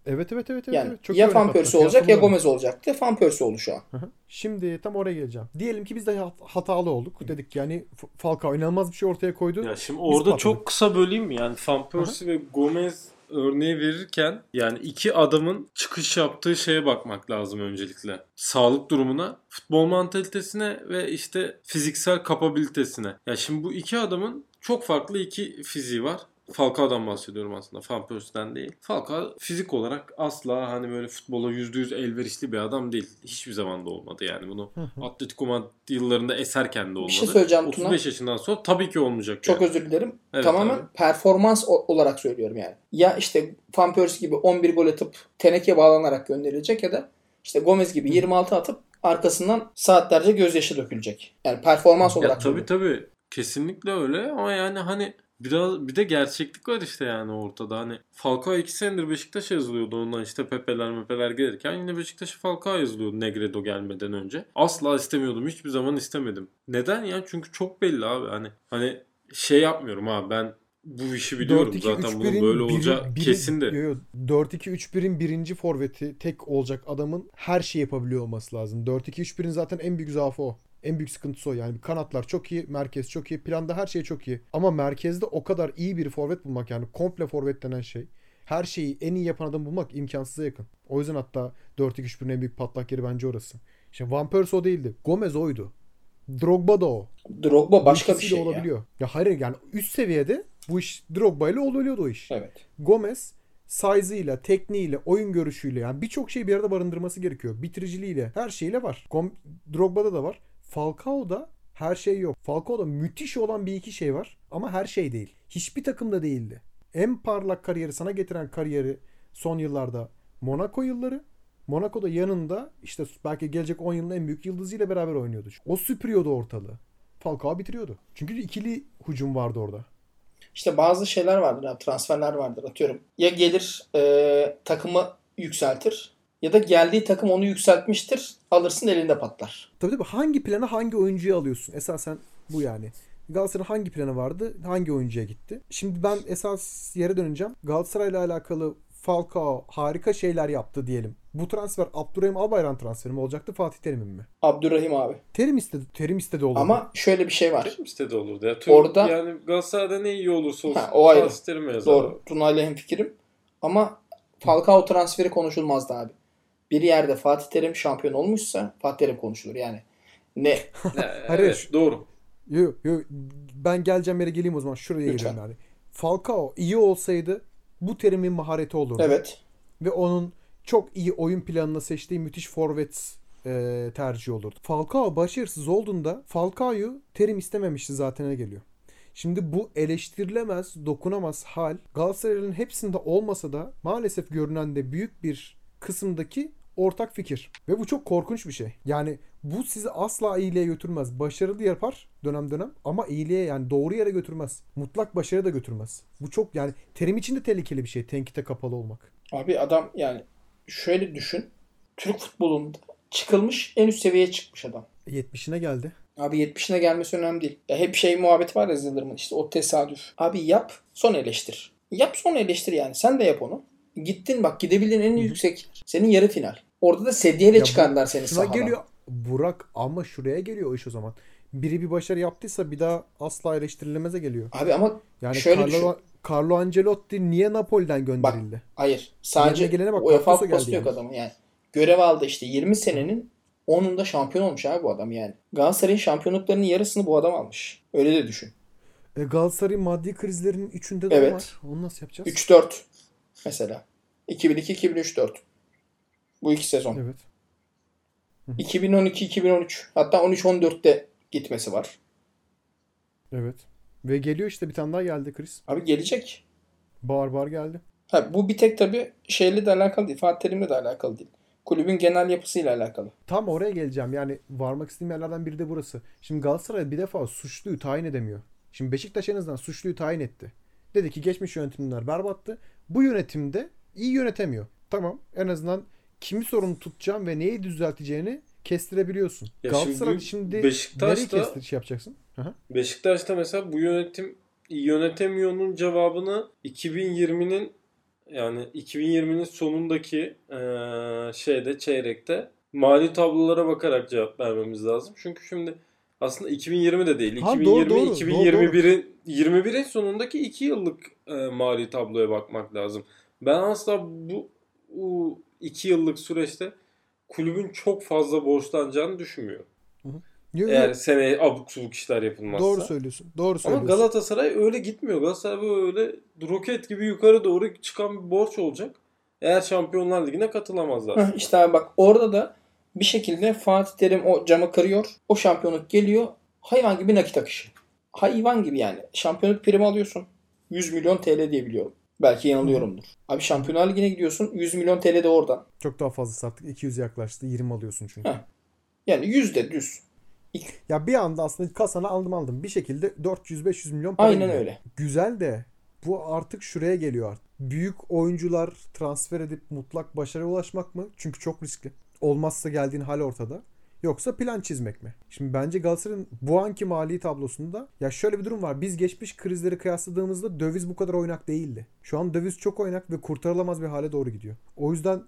Evet evet evet. evet, Yani evet. Çok ya Van. Persie olacak ya. Gomez olacaktı. Van Persie oldu şu an. Hı hı. Şimdi tam oraya geleceğim. Diyelim ki biz de hat- hatalı olduk. Dedik ki yani Falcao inanılmaz bir şey ortaya koydu. Ya şimdi orada çok kısa böleyim mi? Yani Van Persie ve Gomez örneği verirken yani iki adamın çıkış yaptığı şeye bakmak lazım öncelikle. Sağlık durumuna, futbol mantalitesine ve işte fiziksel kapabilitesine. Ya şimdi bu iki adamın çok farklı iki fiziği var. Falcao'dan bahsediyorum aslında. Van Persie'den değil. Falcao fizik olarak asla hani böyle futbola %100 elverişli bir adam değil. Hiçbir zaman da olmadı yani. Bunu Atletico Madrid yıllarında eserken de olmadı. Bir şey söyleyeceğim Tuna. 35 yaşından sonra tabii ki olmayacak. Çok yani. özür dilerim. Evet Tamamen abi. performans olarak söylüyorum yani. Ya işte Van Persie gibi 11 gol atıp teneke bağlanarak gönderilecek ya da işte Gomez gibi 26 atıp arkasından saatlerce gözyaşı dökülecek. Yani performans Ya olarak. tabii bu. tabii. Kesinlikle öyle ama yani hani biraz bir de gerçeklik var işte yani ortada. Hani Falcao iki senedir Beşiktaş yazılıyordu ondan işte Pepe'ler mepeler gelirken yine Beşiktaş'a Falcao yazılıyordu Negredo gelmeden önce. Asla istemiyordum. Hiçbir zaman istemedim. Neden ya? Çünkü çok belli abi. Hani hani şey yapmıyorum abi ben bu işi biliyorum zaten bunun böyle olacağı kesin de. Yo, yo, 4-2-3-1'in birinci forveti tek olacak adamın her şeyi yapabiliyor olması lazım. 4-2-3-1'in zaten en büyük zaafı o. En büyük sıkıntısı o yani. Kanatlar çok iyi, merkez çok iyi, planda her şey çok iyi. Ama merkezde o kadar iyi bir forvet bulmak yani komple forvet denen şey. Her şeyi en iyi yapan adam bulmak imkansıza yakın. O yüzden hatta 4-2-3-1'in en büyük patlak yeri bence orası. İşte Van Persie o değildi. Gomez oydu. Drogba da o. Drogba başka bir İkisi şey ya. olabiliyor. Ya. hayır yani üst seviyede bu iş Drogba ile oluyordu o iş. Evet. Gomez size'ıyla, tekniğiyle, oyun görüşüyle yani birçok şeyi bir arada barındırması gerekiyor. Bitiriciliğiyle, her şeyle var. Gom Drogba'da da var. Falcao'da her şey yok. Falcao'da müthiş olan bir iki şey var ama her şey değil. Hiçbir takımda değildi. En parlak kariyeri sana getiren kariyeri son yıllarda Monaco yılları. Monaco'da yanında işte belki gelecek 10 yılın en büyük yıldızıyla beraber oynuyordu. O süpürüyordu ortalığı. Falcao bitiriyordu. Çünkü ikili hücum vardı orada. İşte bazı şeyler vardır transferler vardır atıyorum. Ya gelir e, takımı yükseltir ya da geldiği takım onu yükseltmiştir. Alırsın elinde patlar. Tabii tabii hangi plana hangi oyuncuyu alıyorsun? Esasen bu yani. Galatasaray'ın hangi planı vardı? Hangi oyuncuya gitti? Şimdi ben esas yere döneceğim. Galatasaray'la alakalı Falcao harika şeyler yaptı diyelim. Bu transfer Abdurrahim Albayrak transferi mi olacaktı Fatih Terim'in mi? Abdurrahim abi. Terim istedi. Terim istedi olur. Ama şöyle bir şey var. Kim istedi olurdu ya. Tüm, Orada- yani Galatasaray'da ne iyi olursa olsun. Ha, o ayrı. Fatih Terim'e yazar. Doğru. Tuna'yla hemfikirim. Ama Falcao transferi konuşulmazdı abi. Bir yerde Fatih Terim şampiyon olmuşsa Fatih Terim konuşulur yani. Ne? Hayır, evet, doğru. Yo, yo, ben geleceğim yere geleyim o zaman. Şuraya Lütfen. geliyorum yani. Falcao iyi olsaydı bu Terim'in mahareti olurdu. Evet. ve onun çok iyi oyun planına seçtiği müthiş forvet e, tercihi olurdu. Falcao başarısız olduğunda Falcao'yu terim istememişti zaten geliyor. Şimdi bu eleştirilemez, dokunamaz hal Galatasaray'ın hepsinde olmasa da maalesef görünen de büyük bir kısımdaki ortak fikir. Ve bu çok korkunç bir şey. Yani bu sizi asla iyiliğe götürmez. Başarılı yapar dönem dönem ama iyiliğe yani doğru yere götürmez. Mutlak başarı da götürmez. Bu çok yani terim için de tehlikeli bir şey. Tenkite kapalı olmak. Abi adam yani şöyle düşün. Türk futbolunda çıkılmış en üst seviyeye çıkmış adam. 70'ine geldi. Abi 70'ine gelmesi önemli değil. Ya hep şey muhabbeti var ya Yıldırım'ın işte o tesadüf. Abi yap son eleştir. Yap son eleştir yani. Sen de yap onu. Gittin bak gidebildiğin en yüksek. Senin yarı final. Orada da sedyeyle çıkardılar seni Şuna sahadan. geliyor Burak ama şuraya geliyor o iş o zaman. Biri bir başarı yaptıysa bir daha asla eleştirilemeze geliyor. Abi ama Yani şöyle düşün. Carlo, Carlo Ancelotti niye Napoli'den gönderildi? Hayır. Sadece Yerine gelene bak, UEFA kupası yok yani. adamın yani. Görev aldı işte 20 senenin 10'unda şampiyon olmuş abi bu adam yani. Galatasaray'ın şampiyonluklarının yarısını bu adam almış. Öyle de düşün. E, Galatasaray'ın maddi krizlerinin üçünde de Evet. var. Onu nasıl yapacağız? 3-4 mesela. 2002-2003-4. Bu iki sezon. Evet. 2012-2013 hatta 13-14'te gitmesi var. Evet. Ve geliyor işte bir tane daha geldi kriz. Abi gelecek. Bağır bağır geldi. Ha, bu bir tek tabii şeyle de alakalı değil. Fatih Terim'le de alakalı değil. Kulübün genel yapısıyla alakalı. Tam oraya geleceğim. Yani varmak istediğim yerlerden biri de burası. Şimdi Galatasaray bir defa suçluyu tayin edemiyor. Şimdi Beşiktaş en azından suçluyu tayin etti. Dedi ki geçmiş yönetimler berbattı. Bu yönetimde iyi yönetemiyor. Tamam en azından kimi sorumlu tutacağım ve neyi düzelteceğini kestirebiliyorsun. Ya Galatasaray şimdi şimdi, Beşiktaş'ta- nereyi kestir şey yapacaksın? Aha. Beşiktaş'ta mesela bu yönetim yönetemiyor'nun cevabını 2020'nin yani 2020'nin sonundaki eee, şeyde çeyrekte mali tablolara bakarak cevap vermemiz lazım. Çünkü şimdi aslında 2020 de değil. Ha, 2020 doğru, doğru, 2021'in 21'in sonundaki 2 yıllık eee, mali tabloya bakmak lazım. Ben asla bu, bu 2 yıllık süreçte kulübün çok fazla borçlanacağını düşünmüyorum. Yo, yo, Eğer seneye abuk subuk işler yapılmazsa. doğru söylüyorsun. Doğru Ama söylüyorsun. Galatasaray öyle gitmiyor. Galatasaray böyle roket gibi yukarı doğru çıkan bir borç olacak. Eğer Şampiyonlar Ligi'ne katılamazlar. İşte abi bak orada da bir şekilde Fatih Terim o camı kırıyor. O şampiyonluk geliyor. Hayvan gibi nakit akışı. Hayvan gibi yani. Şampiyonluk primi alıyorsun. 100 milyon TL diye biliyorum. Belki yanılıyorumdur. Abi Şampiyonlar Ligi'ne gidiyorsun 100 milyon TL de oradan. Çok daha fazla sattık. 200 yaklaştı. 20 alıyorsun çünkü. Heh. Yani 100 de düz. Ya bir anda aslında kasana aldım aldım. Bir şekilde 400-500 milyon para Aynen gidiyor. öyle. Güzel de bu artık şuraya geliyor artık. Büyük oyuncular transfer edip mutlak başarıya ulaşmak mı? Çünkü çok riskli. Olmazsa geldiğin hal ortada. Yoksa plan çizmek mi? Şimdi bence Galatasaray'ın bu anki mali tablosunda ya şöyle bir durum var. Biz geçmiş krizleri kıyasladığımızda döviz bu kadar oynak değildi. Şu an döviz çok oynak ve kurtarılamaz bir hale doğru gidiyor. O yüzden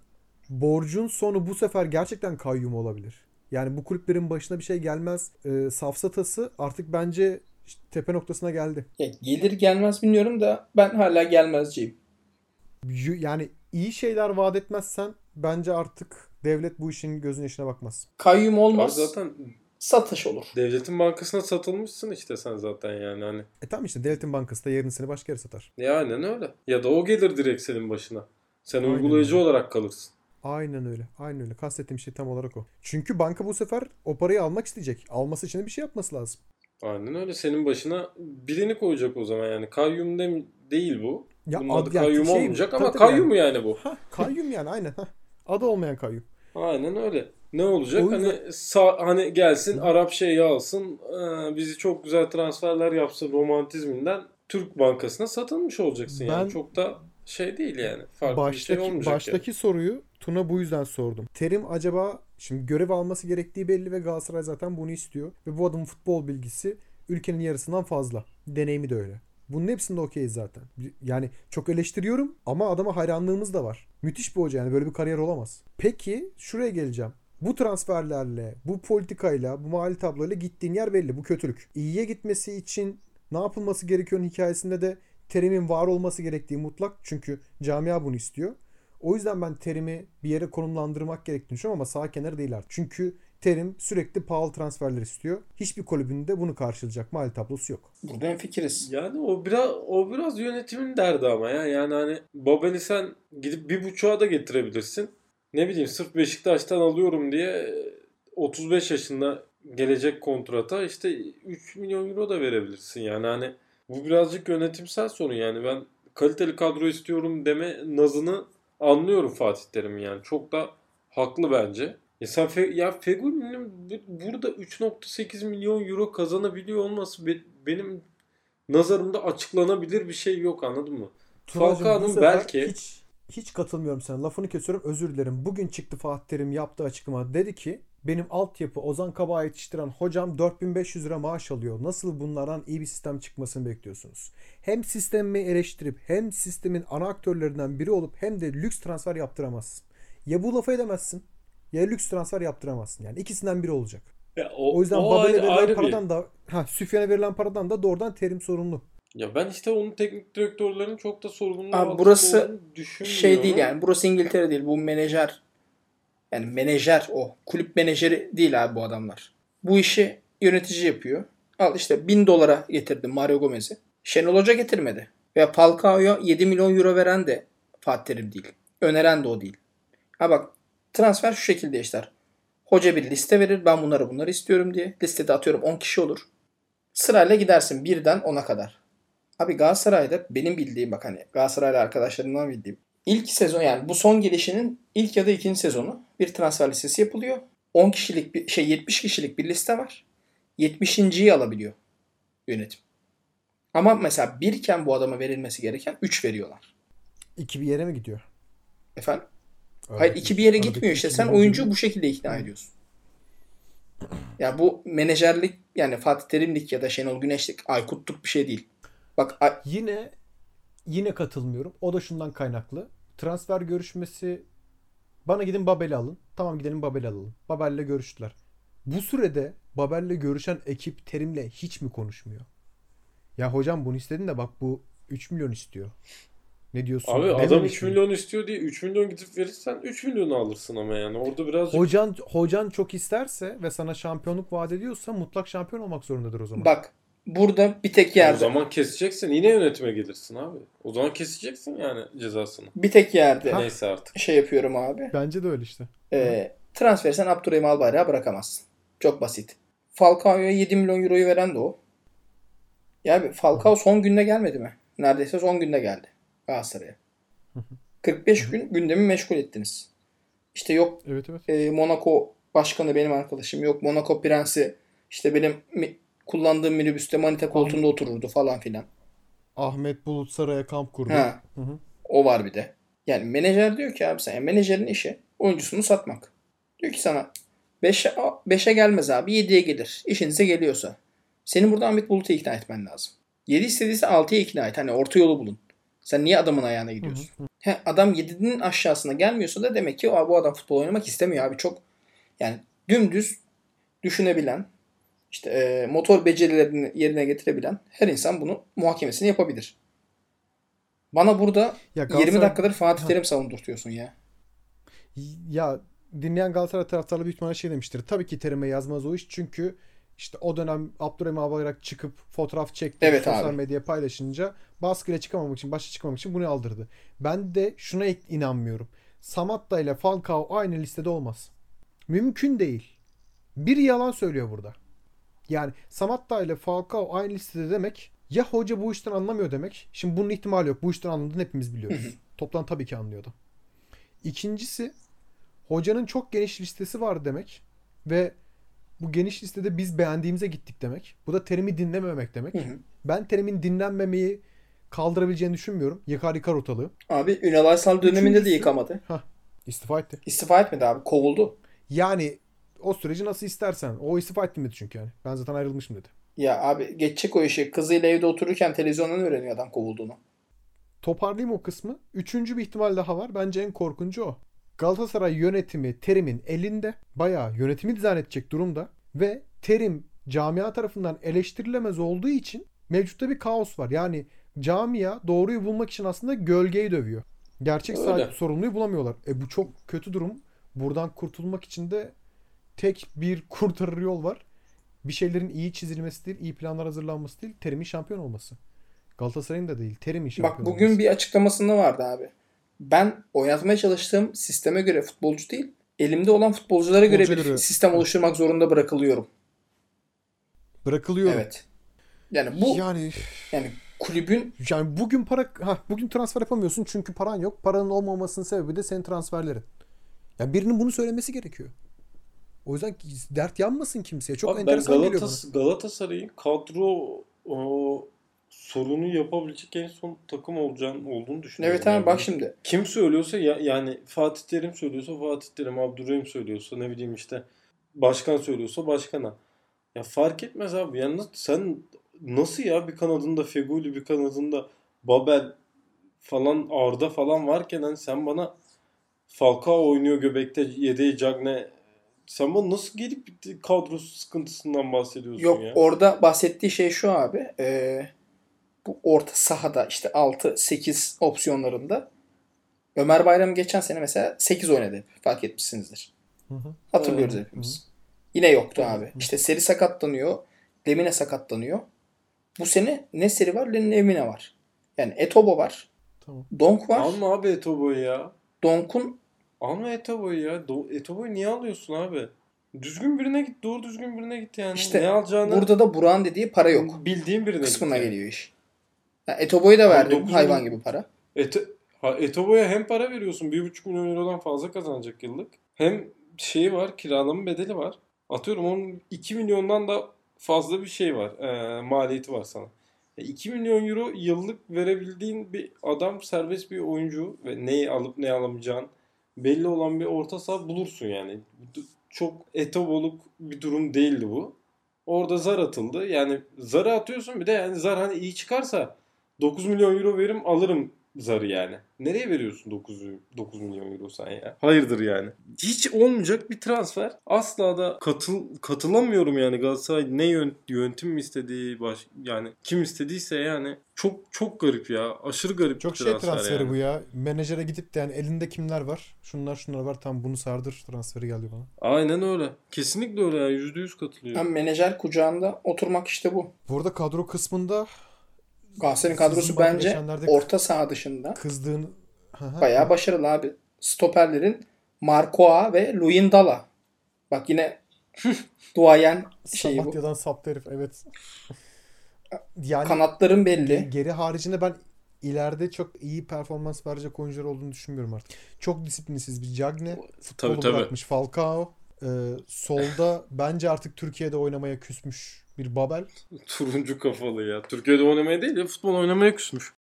borcun sonu bu sefer gerçekten kayyum olabilir. Yani bu kulüplerin başına bir şey gelmez. Ee, safsatası artık bence işte tepe noktasına geldi. Ya gelir gelmez bilmiyorum da ben hala gelmezciyim. Yani iyi şeyler vaat etmezsen bence artık devlet bu işin gözün yaşına bakmaz. Kayyum Abi olmaz. zaten Satış olur. devletin bankasına satılmışsın işte sen zaten yani hani. E tamam işte devletin bankası da yarın seni başka yere satar. Ya aynen öyle. Ya da o gelir direkt senin başına. Sen Aynen uygulayıcı öyle. olarak kalırsın. Aynen öyle. Aynen öyle. Kastettiğim şey tam olarak o. Çünkü banka bu sefer o parayı almak isteyecek. Alması için de bir şey yapması lazım. Aynen öyle. Senin başına birini koyacak o zaman yani. Kayyum de, değil bu. Ya Bunun ad- adı ya kayyum şey- olmayacak ama kayyum yani bu. Ha, kayyum yani aynen. Ha. Adı olmayan kayyum. Aynen öyle. Ne olacak? O yüzden- Hani sağ, hani gelsin Arap şeyi alsın, e, bizi çok güzel transferler yapsın romantizminden Türk bankasına satılmış olacaksın Ben- yani. Çok da şey değil yani. Farklı bir Baştaki, şey olmayacak baştaki soruyu Tuna bu yüzden sordum. Terim acaba şimdi görev alması gerektiği belli ve Galatasaray zaten bunu istiyor. Ve bu adamın futbol bilgisi ülkenin yarısından fazla. Deneyimi de öyle. Bunun hepsinde okeyiz zaten. Yani çok eleştiriyorum ama adama hayranlığımız da var. Müthiş bir hoca yani böyle bir kariyer olamaz. Peki şuraya geleceğim. Bu transferlerle, bu politikayla, bu mali tabloyla gittiğin yer belli. Bu kötülük. İyiye gitmesi için ne yapılması gerekiyor hikayesinde de terimin var olması gerektiği mutlak. Çünkü camia bunu istiyor. O yüzden ben terimi bir yere konumlandırmak gerektiğini düşünüyorum ama sağ kenarı değil artık. Çünkü terim sürekli pahalı transferler istiyor. Hiçbir kulübün de bunu karşılayacak mali tablosu yok. Burada hemfikiriz. Yani o biraz o biraz yönetimin derdi ama ya. Yani hani Babel'i sen gidip bir buçuğa da getirebilirsin. Ne bileyim sırf Beşiktaş'tan alıyorum diye 35 yaşında gelecek kontrata işte 3 milyon euro da verebilirsin. Yani hani bu birazcık yönetimsel sorun yani. Ben kaliteli kadro istiyorum deme nazını anlıyorum Fatih Terim yani. Çok da haklı bence. Ya sen Fe- ya Fegüli'nin bu- burada 3.8 milyon euro kazanabiliyor olması be- benim nazarımda açıklanabilir bir şey yok anladın mı? Tunacığım, bu Falcao'nun sefer belki hiç hiç katılmıyorum sana. Lafını kesiyorum. Özür dilerim. Bugün çıktı Fatih Terim yaptığı açıklama. Dedi ki benim altyapı Ozan Kabak'ı yetiştiren hocam 4500 lira maaş alıyor. Nasıl bunlardan iyi bir sistem çıkmasını bekliyorsunuz? Hem sistemi eleştirip hem sistemin ana aktörlerinden biri olup hem de lüks transfer yaptıramazsın. Ya bu lafı edemezsin ya lüks transfer yaptıramazsın. Yani ikisinden biri olacak. Ya o, O yüzden o Babel'e ayrı- verilen ayrı bir- paradan da ha Süfyan'a verilen paradan da doğrudan terim sorumlu. Ya ben işte onun teknik direktörlerin çok da sorumluluğu Abi burası olduğunu düşünmüyorum. Şey değil yani. Burası İngiltere değil. Bu menajer. Yani menajer o. Kulüp menajeri değil abi bu adamlar. Bu işi yönetici yapıyor. Al işte 1000 dolara getirdi Mario Gomez'i. Şenol Hoca getirmedi. Veya Falcao'ya 7 milyon euro veren de Fatih Terim değil. Öneren de o değil. Ha bak transfer şu şekilde işler. Hoca bir liste verir. Ben bunları bunları istiyorum diye. Listede atıyorum 10 kişi olur. Sırayla gidersin birden 10'a kadar. Abi Galatasaray'da benim bildiğim bak hani Galatasaraylı arkadaşlarımdan bildiğim. ilk sezon yani bu son gelişinin ilk ya da ikinci sezonu bir transfer listesi yapılıyor. 10 kişilik bir şey 70 kişilik bir liste var. 70.yi alabiliyor yönetim. Ama mesela birken bu adama verilmesi gereken 3 veriyorlar. İki bir yere mi gidiyor? Efendim? Hayır iki bir yere gitmiyor işte. Sen oyuncuyu bu şekilde ikna ediyorsun. Ya bu menajerlik yani Fatih Terimlik ya da Şenol Güneşlik, Aykut'luk bir şey değil. Bak Ay- Yine yine katılmıyorum. O da şundan kaynaklı. Transfer görüşmesi bana gidin Babel'i alın. Tamam gidelim Babel'i alalım. Babel'le görüştüler. Bu sürede Babel'le görüşen ekip Terim'le hiç mi konuşmuyor? Ya hocam bunu istedin de bak bu 3 milyon istiyor. Ne diyorsun? Abi adam Dememiş 3 mi? milyon istiyor diye 3 milyon gidip verirsen 3 milyonu alırsın ama yani. Orada birazcık Hocan hocan çok isterse ve sana şampiyonluk vaat ediyorsa mutlak şampiyon olmak zorundadır o zaman. bak burada bir tek o yerde zaman keseceksin. Yine yönetime gelirsin abi. O zaman keseceksin yani cezasını. bir tek yerde Neyse artık. şey yapıyorum abi. Bence de öyle işte. Ee, transferi sen Abdurrahim Albayrak'a bırakamazsın. Çok basit. Falcao'ya 7 milyon euroyu veren de o. Ya abi Falcao son günde gelmedi mi? Neredeyse son günde geldi. Galatasaray'a. 45 gün gündemi meşgul ettiniz. İşte yok Evet evet. e, Monaco başkanı benim arkadaşım. Yok Monaco prensi işte benim mi- kullandığım minibüste manita koltuğunda otururdu falan filan. Ahmet Bulut Saray'a kamp kurdu. Ha. Hı hı. O var bir de. Yani menajer diyor ki abi sen yani menajerin işi oyuncusunu satmak. Diyor ki sana 5'e 5'e gelmez abi 7'ye gelir. İşinize geliyorsa. Senin burada Ahmet Bulut'u ikna etmen lazım. 7 istediyse 6'ya ikna et. Hani orta yolu bulun. Sen niye adamın ayağına gidiyorsun? He, adam 7'nin aşağısına gelmiyorsa da demek ki "Aa, bu adam futbol oynamak istemiyor abi. Çok yani dümdüz düşünebilen işte e, motor becerilerini yerine getirebilen her insan bunu muhakemesini yapabilir. Bana burada Ya 20 Galatasaray- dakikadır Fatih Terim savundurtuyorsun ya. Ya dinleyen Galatasaray taraftarları büyük ihtimalle şey demiştir. Tabii ki Terim'e yazmaz o iş çünkü işte o dönem Abdurrahim Albayrak çıkıp fotoğraf çekti. Evet sosyal abi. medyaya paylaşınca baskıyla çıkamamak için, başa çıkmamak için bunu aldırdı. Ben de şuna inanmıyorum. Samatta ile Falcao aynı listede olmaz. Mümkün değil. Biri yalan söylüyor burada. Yani Samatta ile Falcao aynı listede demek ya hoca bu işten anlamıyor demek. Şimdi bunun ihtimali yok. Bu işten anladığını hepimiz biliyoruz. Toplam tabii ki anlıyordu. İkincisi hocanın çok geniş listesi var demek ve bu geniş listede biz beğendiğimize gittik demek. Bu da terimi dinlememek demek. Hı hı. Ben terimin dinlenmemeyi kaldırabileceğini düşünmüyorum. Yıkar yıkar ortalığı. Abi Ünal Aysal döneminde de Üçüncüsü- yıkamadı. Hah istifa etti. İstifa etmedi abi. Kovuldu. Yani o süreci nasıl istersen. O istifa ettim dedi çünkü yani. Ben zaten ayrılmışım dedi. Ya abi geçecek o işi. Kızıyla evde otururken televizyondan öğreniyor adam kovulduğunu. Toparlayayım o kısmı. Üçüncü bir ihtimal daha var. Bence en korkuncu o. Galatasaray yönetimi Terim'in elinde. Bayağı yönetimi dizayn edecek durumda. Ve Terim camia tarafından eleştirilemez olduğu için mevcutta bir kaos var. Yani camia doğruyu bulmak için aslında gölgeyi dövüyor. Gerçek sahip sorumluyu bulamıyorlar. E bu çok kötü durum. Buradan kurtulmak için de tek bir kurtarır yol var. Bir şeylerin iyi çizilmesi değil, iyi planlar hazırlanması değil, Terim'in şampiyon olması. Galatasaray'ın da değil, Terim'in şampiyon Bak bugün olması. bir açıklamasında vardı abi. Ben oynatmaya çalıştığım sisteme göre futbolcu değil, elimde olan futbolculara göre bir sistem oluşturmak zorunda bırakılıyorum. Bırakılıyor. Evet. Yani bu Yani yani kulübün yani bugün para ha bugün transfer yapamıyorsun çünkü paran yok. Paranın olmamasının sebebi de senin transferlerin. Ya birinin bunu söylemesi gerekiyor. O yüzden dert yanmasın kimseye. Çok Abi ben enteresan geliyor bana. Galatas Galatasaray'ın kadro o, sorunu yapabilecek en son takım olacağını olduğunu düşünüyorum. evet abi yani. bak şimdi. Kim söylüyorsa ya, yani Fatih Terim söylüyorsa Fatih Terim, Abdurrahim söylüyorsa ne bileyim işte başkan söylüyorsa başkana. Ya fark etmez abi. Yani nasıl- sen nasıl ya bir kanadında Feguli bir kanadında Babel falan Arda falan varken hani sen bana Falcao oynuyor göbekte yedeği Cagne sen bana nasıl gelip kadrosu sıkıntısından bahsediyorsun Yok ya? orada bahsettiği şey şu abi. e, bu orta sahada işte 6-8 opsiyonlarında Ömer Bayram geçen sene mesela 8 oynadı. Fark etmişsinizdir. Hı hı. Hatırlıyoruz Evet. hepimiz. Yine yoktu abi. İşte seri sakatlanıyor. Lemine sakatlanıyor. Bu sene ne seri var ne Lemine var. Yani Etobo var. Tamam. Donk var. Alma abi Etobo'yu ya. Donk'un Alma Etobo'yu ya. Do- Etobo'yu niye alıyorsun abi? Düzgün birine git. Doğru düzgün birine git yani. İşte ne alacağını burada da Burak'ın dediği para yok. bildiğin birine Kısmına git. yani. geliyor iş. Yani Etobo'yu da verdim. dokuz Hayvan milyon- gibi para. Ete- ha, Etobo'ya hem para veriyorsun 1,5 milyon eurodan fazla kazanacak yıllık. Hem şeyi var kiralama bedeli var. Atıyorum onun 2 milyondan da fazla bir şey var. e, maliyeti var sana. E, 2 milyon euro yıllık verebildiğin bir adam serbest bir oyuncu ve neyi alıp ne alamayacağın belli olan bir orta saha bulursun yani. Çok etoboluk bir durum değildi bu. Orada zar atıldı. Yani zarı atıyorsun bir de yani zar hani iyi çıkarsa 9 milyon euro verim alırım zarı yani. Nereye veriyorsun 9, 9 milyon euro sen ya? Hayırdır yani. Hiç olmayacak bir transfer. Asla da katıl katılamıyorum yani Galatasaray ne yön, yönetim mi istediği baş, yani kim istediyse yani çok çok garip ya. Aşırı garip Çok bir şey transfer transferi yani. bu ya. Menajere gidip de yani elinde kimler var? Şunlar şunlar var. Tam bunu sardır transferi geldi bana. Aynen öyle. Kesinlikle öyle yani. %100 katılıyor. Hem menajer kucağında oturmak işte bu. Burada kadro kısmında Galatasaray'ın kadrosu bence orta saha dışında kızdığın bayağı başarılı abi. Stoperlerin Marcoa ve Luyendala. Bak yine duayen şeyi bu. Samatya'dan saptı herif evet. Yani Kanatların belli. geri haricinde ben ileride çok iyi performans verecek oyuncular olduğunu düşünmüyorum artık. Çok disiplinsiz bir Cagne. Futbolu Tabii tabii. bırakmış Falcao. Ee, solda bence artık Türkiye'de oynamaya küsmüş bir Babel. Turuncu kafalı ya. Türkiye'de oynamaya değil ya futbol oynamaya küsmüş.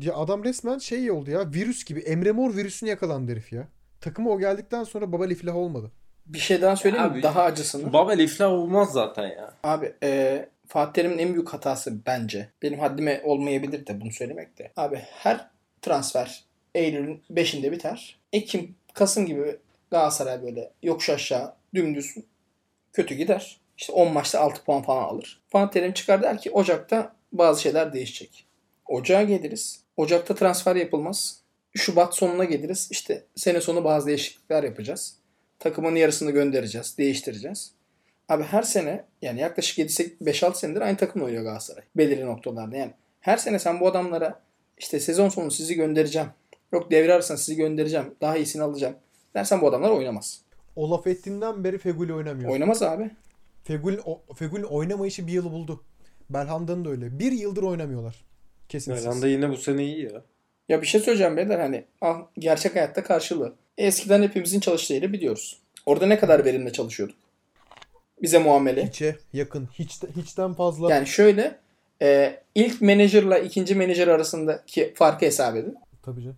Ya adam resmen şey oldu ya virüs gibi. Emre Mor virüsüne yakalandı herif ya. Takıma o geldikten sonra Babel iflah olmadı. Bir şey daha söyleyeyim mi? Daha acısını. Babel iflah olmaz zaten ya. Abi e, Fatih Terim'in en büyük hatası bence. Benim haddime olmayabilir de bunu söylemek de. Abi her transfer Eylül'ün 5'inde biter. Ekim, Kasım gibi Galatasaray böyle yokuş aşağı dümdüz kötü gider. İşte 10 maçta 6 puan falan alır. Fatih Terim çıkar der ki Ocak'ta bazı şeyler değişecek. Ocağa geliriz. Ocak'ta transfer yapılmaz. Şubat sonuna geliriz. İşte sene sonu bazı değişiklikler yapacağız. Takımın yarısını göndereceğiz, değiştireceğiz. Abi her sene yani yaklaşık 5-6 senedir aynı takımla oynuyor Galatasaray. Belirli noktalarda yani. Her sene sen bu adamlara işte sezon sonu sizi göndereceğim. Yok devre arasında sizi göndereceğim. Daha iyisini alacağım. Dersen bu adamlar oynamaz. O laf ettiğinden beri Feguli oynamıyor. Oynamaz abi. Fegül'ün o- Fegül'ün oynamayışı bir yılı buldu. Belhanda'nın da öyle. Bir yıldır oynamıyorlar. Kesinsiz. Belhanda yine bu sene iyi ya. Ya bir şey söyleyeceğim beyler hani al, gerçek hayatta karşılığı. Eskiden hepimizin çalıştığı yeri biliyoruz. Orada ne kadar verimle çalışıyorduk? Bize muamele. Hiçe yakın. Hiç, hiçten fazla. Yani şöyle e, ilk menajerla ikinci menajer arasındaki farkı hesap edin. Tabii canım.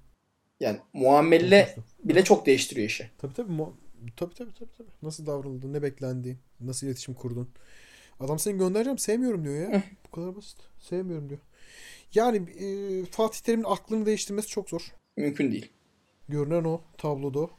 Yani muamele bile çok değiştiriyor işi. Tabii tabii. Mu- tabii tabii tabii tabii. Nasıl davranıldın, ne beklendi, nasıl iletişim kurdun. Adam seni göndereceğim sevmiyorum diyor ya. Bu kadar basit. Sevmiyorum diyor. Yani e, Fatih Terim'in aklını değiştirmesi çok zor. Mümkün değil. Görünen o tabloda.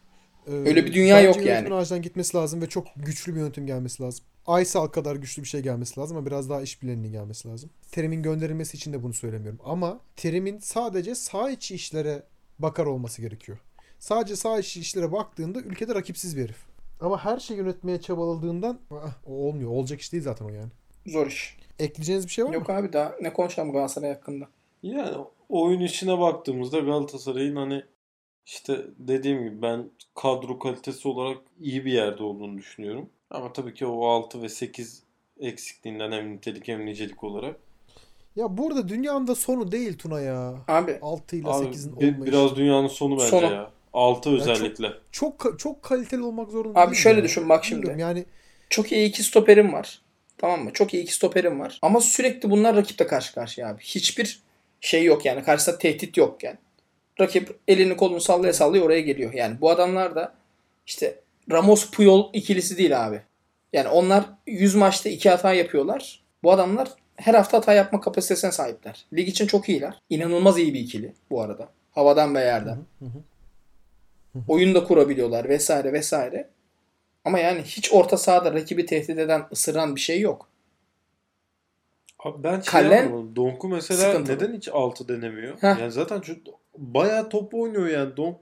Ee, Öyle bir dünya yok yani. ağacından gitmesi lazım ve çok güçlü bir yönetim gelmesi lazım. Aysal kadar güçlü bir şey gelmesi lazım ama biraz daha işbileninin gelmesi lazım. Terim'in gönderilmesi için de bunu söylemiyorum. Ama Terim'in sadece sağ içi işlere bakar olması gerekiyor. Sadece sağ içi işlere baktığında ülkede rakipsiz bir herif. Ama her şeyi yönetmeye çabaladığından ah, o olmuyor. Olacak iş değil zaten o yani. Zor iş. Ekleyeceğiniz bir şey var mı? Yok abi daha ne konuşalım Galatasaray hakkında. Yani oyun içine baktığımızda Galatasaray'ın hani işte dediğim gibi ben kadro kalitesi olarak iyi bir yerde olduğunu düşünüyorum. Ama tabii ki o 6 ve 8 eksikliğinden hem nitelik hem nicelik olarak. Ya burada dünyanın da sonu değil Tuna ya. Abi 6 ile Abi 8'in bir- olmayışı. biraz dünyanın sonu bence Sonu. ya. 6 özellikle. çok ka- çok kaliteli olmak zorunda Abi değil şöyle ya. düşün bak şimdi. Bilmiyorum Yani çok iyi iki stoperim var. Tamam mı? Çok iyi iki stoperim var. Ama sürekli bunlar rakiple karşı karşıya abi. Hiçbir şey yok yani. Karşısında tehdit yok yani. Rakip elini kolunu sallaya sallaya oraya geliyor. Yani bu adamlar da işte Ramos Puyol ikilisi değil abi. Yani onlar 100 maçta 2 hata yapıyorlar. Bu adamlar her hafta hata yapma kapasitesine sahipler. Lig için çok iyiler. İnanılmaz iyi bir ikili bu arada. Havadan ve yerden. Oyun da kurabiliyorlar vesaire vesaire. Ama yani hiç orta sahada rakibi tehdit eden, ısıran bir şey yok. Abi ben şey anlamadım. Donk'u mesela sıkıntılı. neden hiç 6 denemiyor? Heh. Yani zaten şu bayağı top oynuyor yani Donk.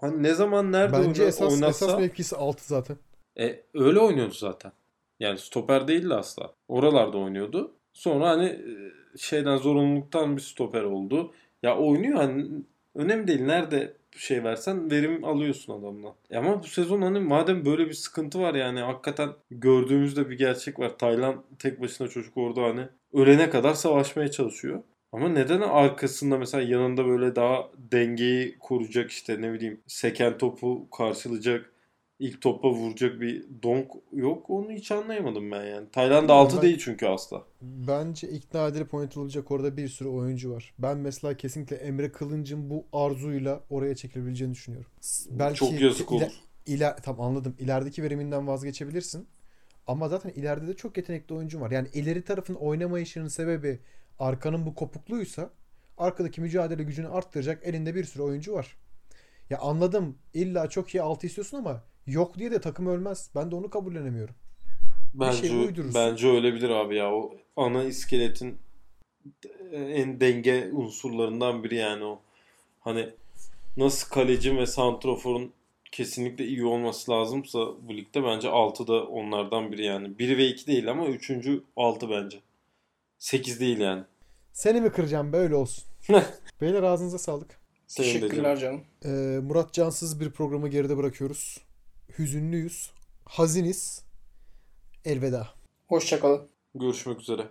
Hani ne zaman nerede bence oyna- esas oynatsa esas mevkisi 6 zaten. e, öyle oynuyordu zaten. Yani stoper değildi asla. Oralarda oynuyordu. Sonra hani e, şeyden zorunluluktan bir stoper oldu. Ya oynuyor hani önemli değil. Nerede şey versen verim alıyorsun adamdan. E Ama bu sezon hani madem böyle bir sıkıntı var yani hakikaten gördüğümüzde bir gerçek var. Taylan tek başına çocuk orada hani ölene kadar savaşmaya çalışıyor. Ama neden arkasında mesela yanında böyle daha dengeyi koruyacak işte ne bileyim seken topu karşılayacak ilk topa vuracak bir donk yok onu hiç anlayamadım ben yani. Tayland 6 Ben- değil çünkü asla. Bence ikna edilip oynatılacak orada bir sürü oyuncu var. Ben mesela kesinlikle Emre Kılınç'ın bu arzuyla oraya çekilebileceğini düşünüyorum. Belki Çok yazık olur. ila- tam anladım. İlerideki veriminden vazgeçebilirsin. Ama zaten ileride de çok yetenekli oyuncu var. Yani ileri tarafın oynamayışının sebebi arkanın bu kopukluysa arkadaki mücadele gücünü arttıracak elinde bir sürü oyuncu var. Ya anladım. İlla çok iyi altı istiyorsun ama yok diye de takım ölmez. Ben de onu kabullenemiyorum. Bence şey uydurursun. bence ölebilir abi ya. O ana iskeletin en denge unsurlarından biri yani o. Hani nasıl kaleci ve santroforun kesinlikle iyi olması lazımsa bu ligde bence 6 da onlardan biri yani. 1 ve 2 değil ama 3. 6 bence. 8 değil yani. Seni mi kıracağım böyle olsun. Beyler ağzınıza sağlık. Teşekkürler canım. Ee, Murat Cansız bir programı geride bırakıyoruz. Hüzünlüyüz. Haziniz. Elveda. Hoşçakalın. Görüşmek üzere.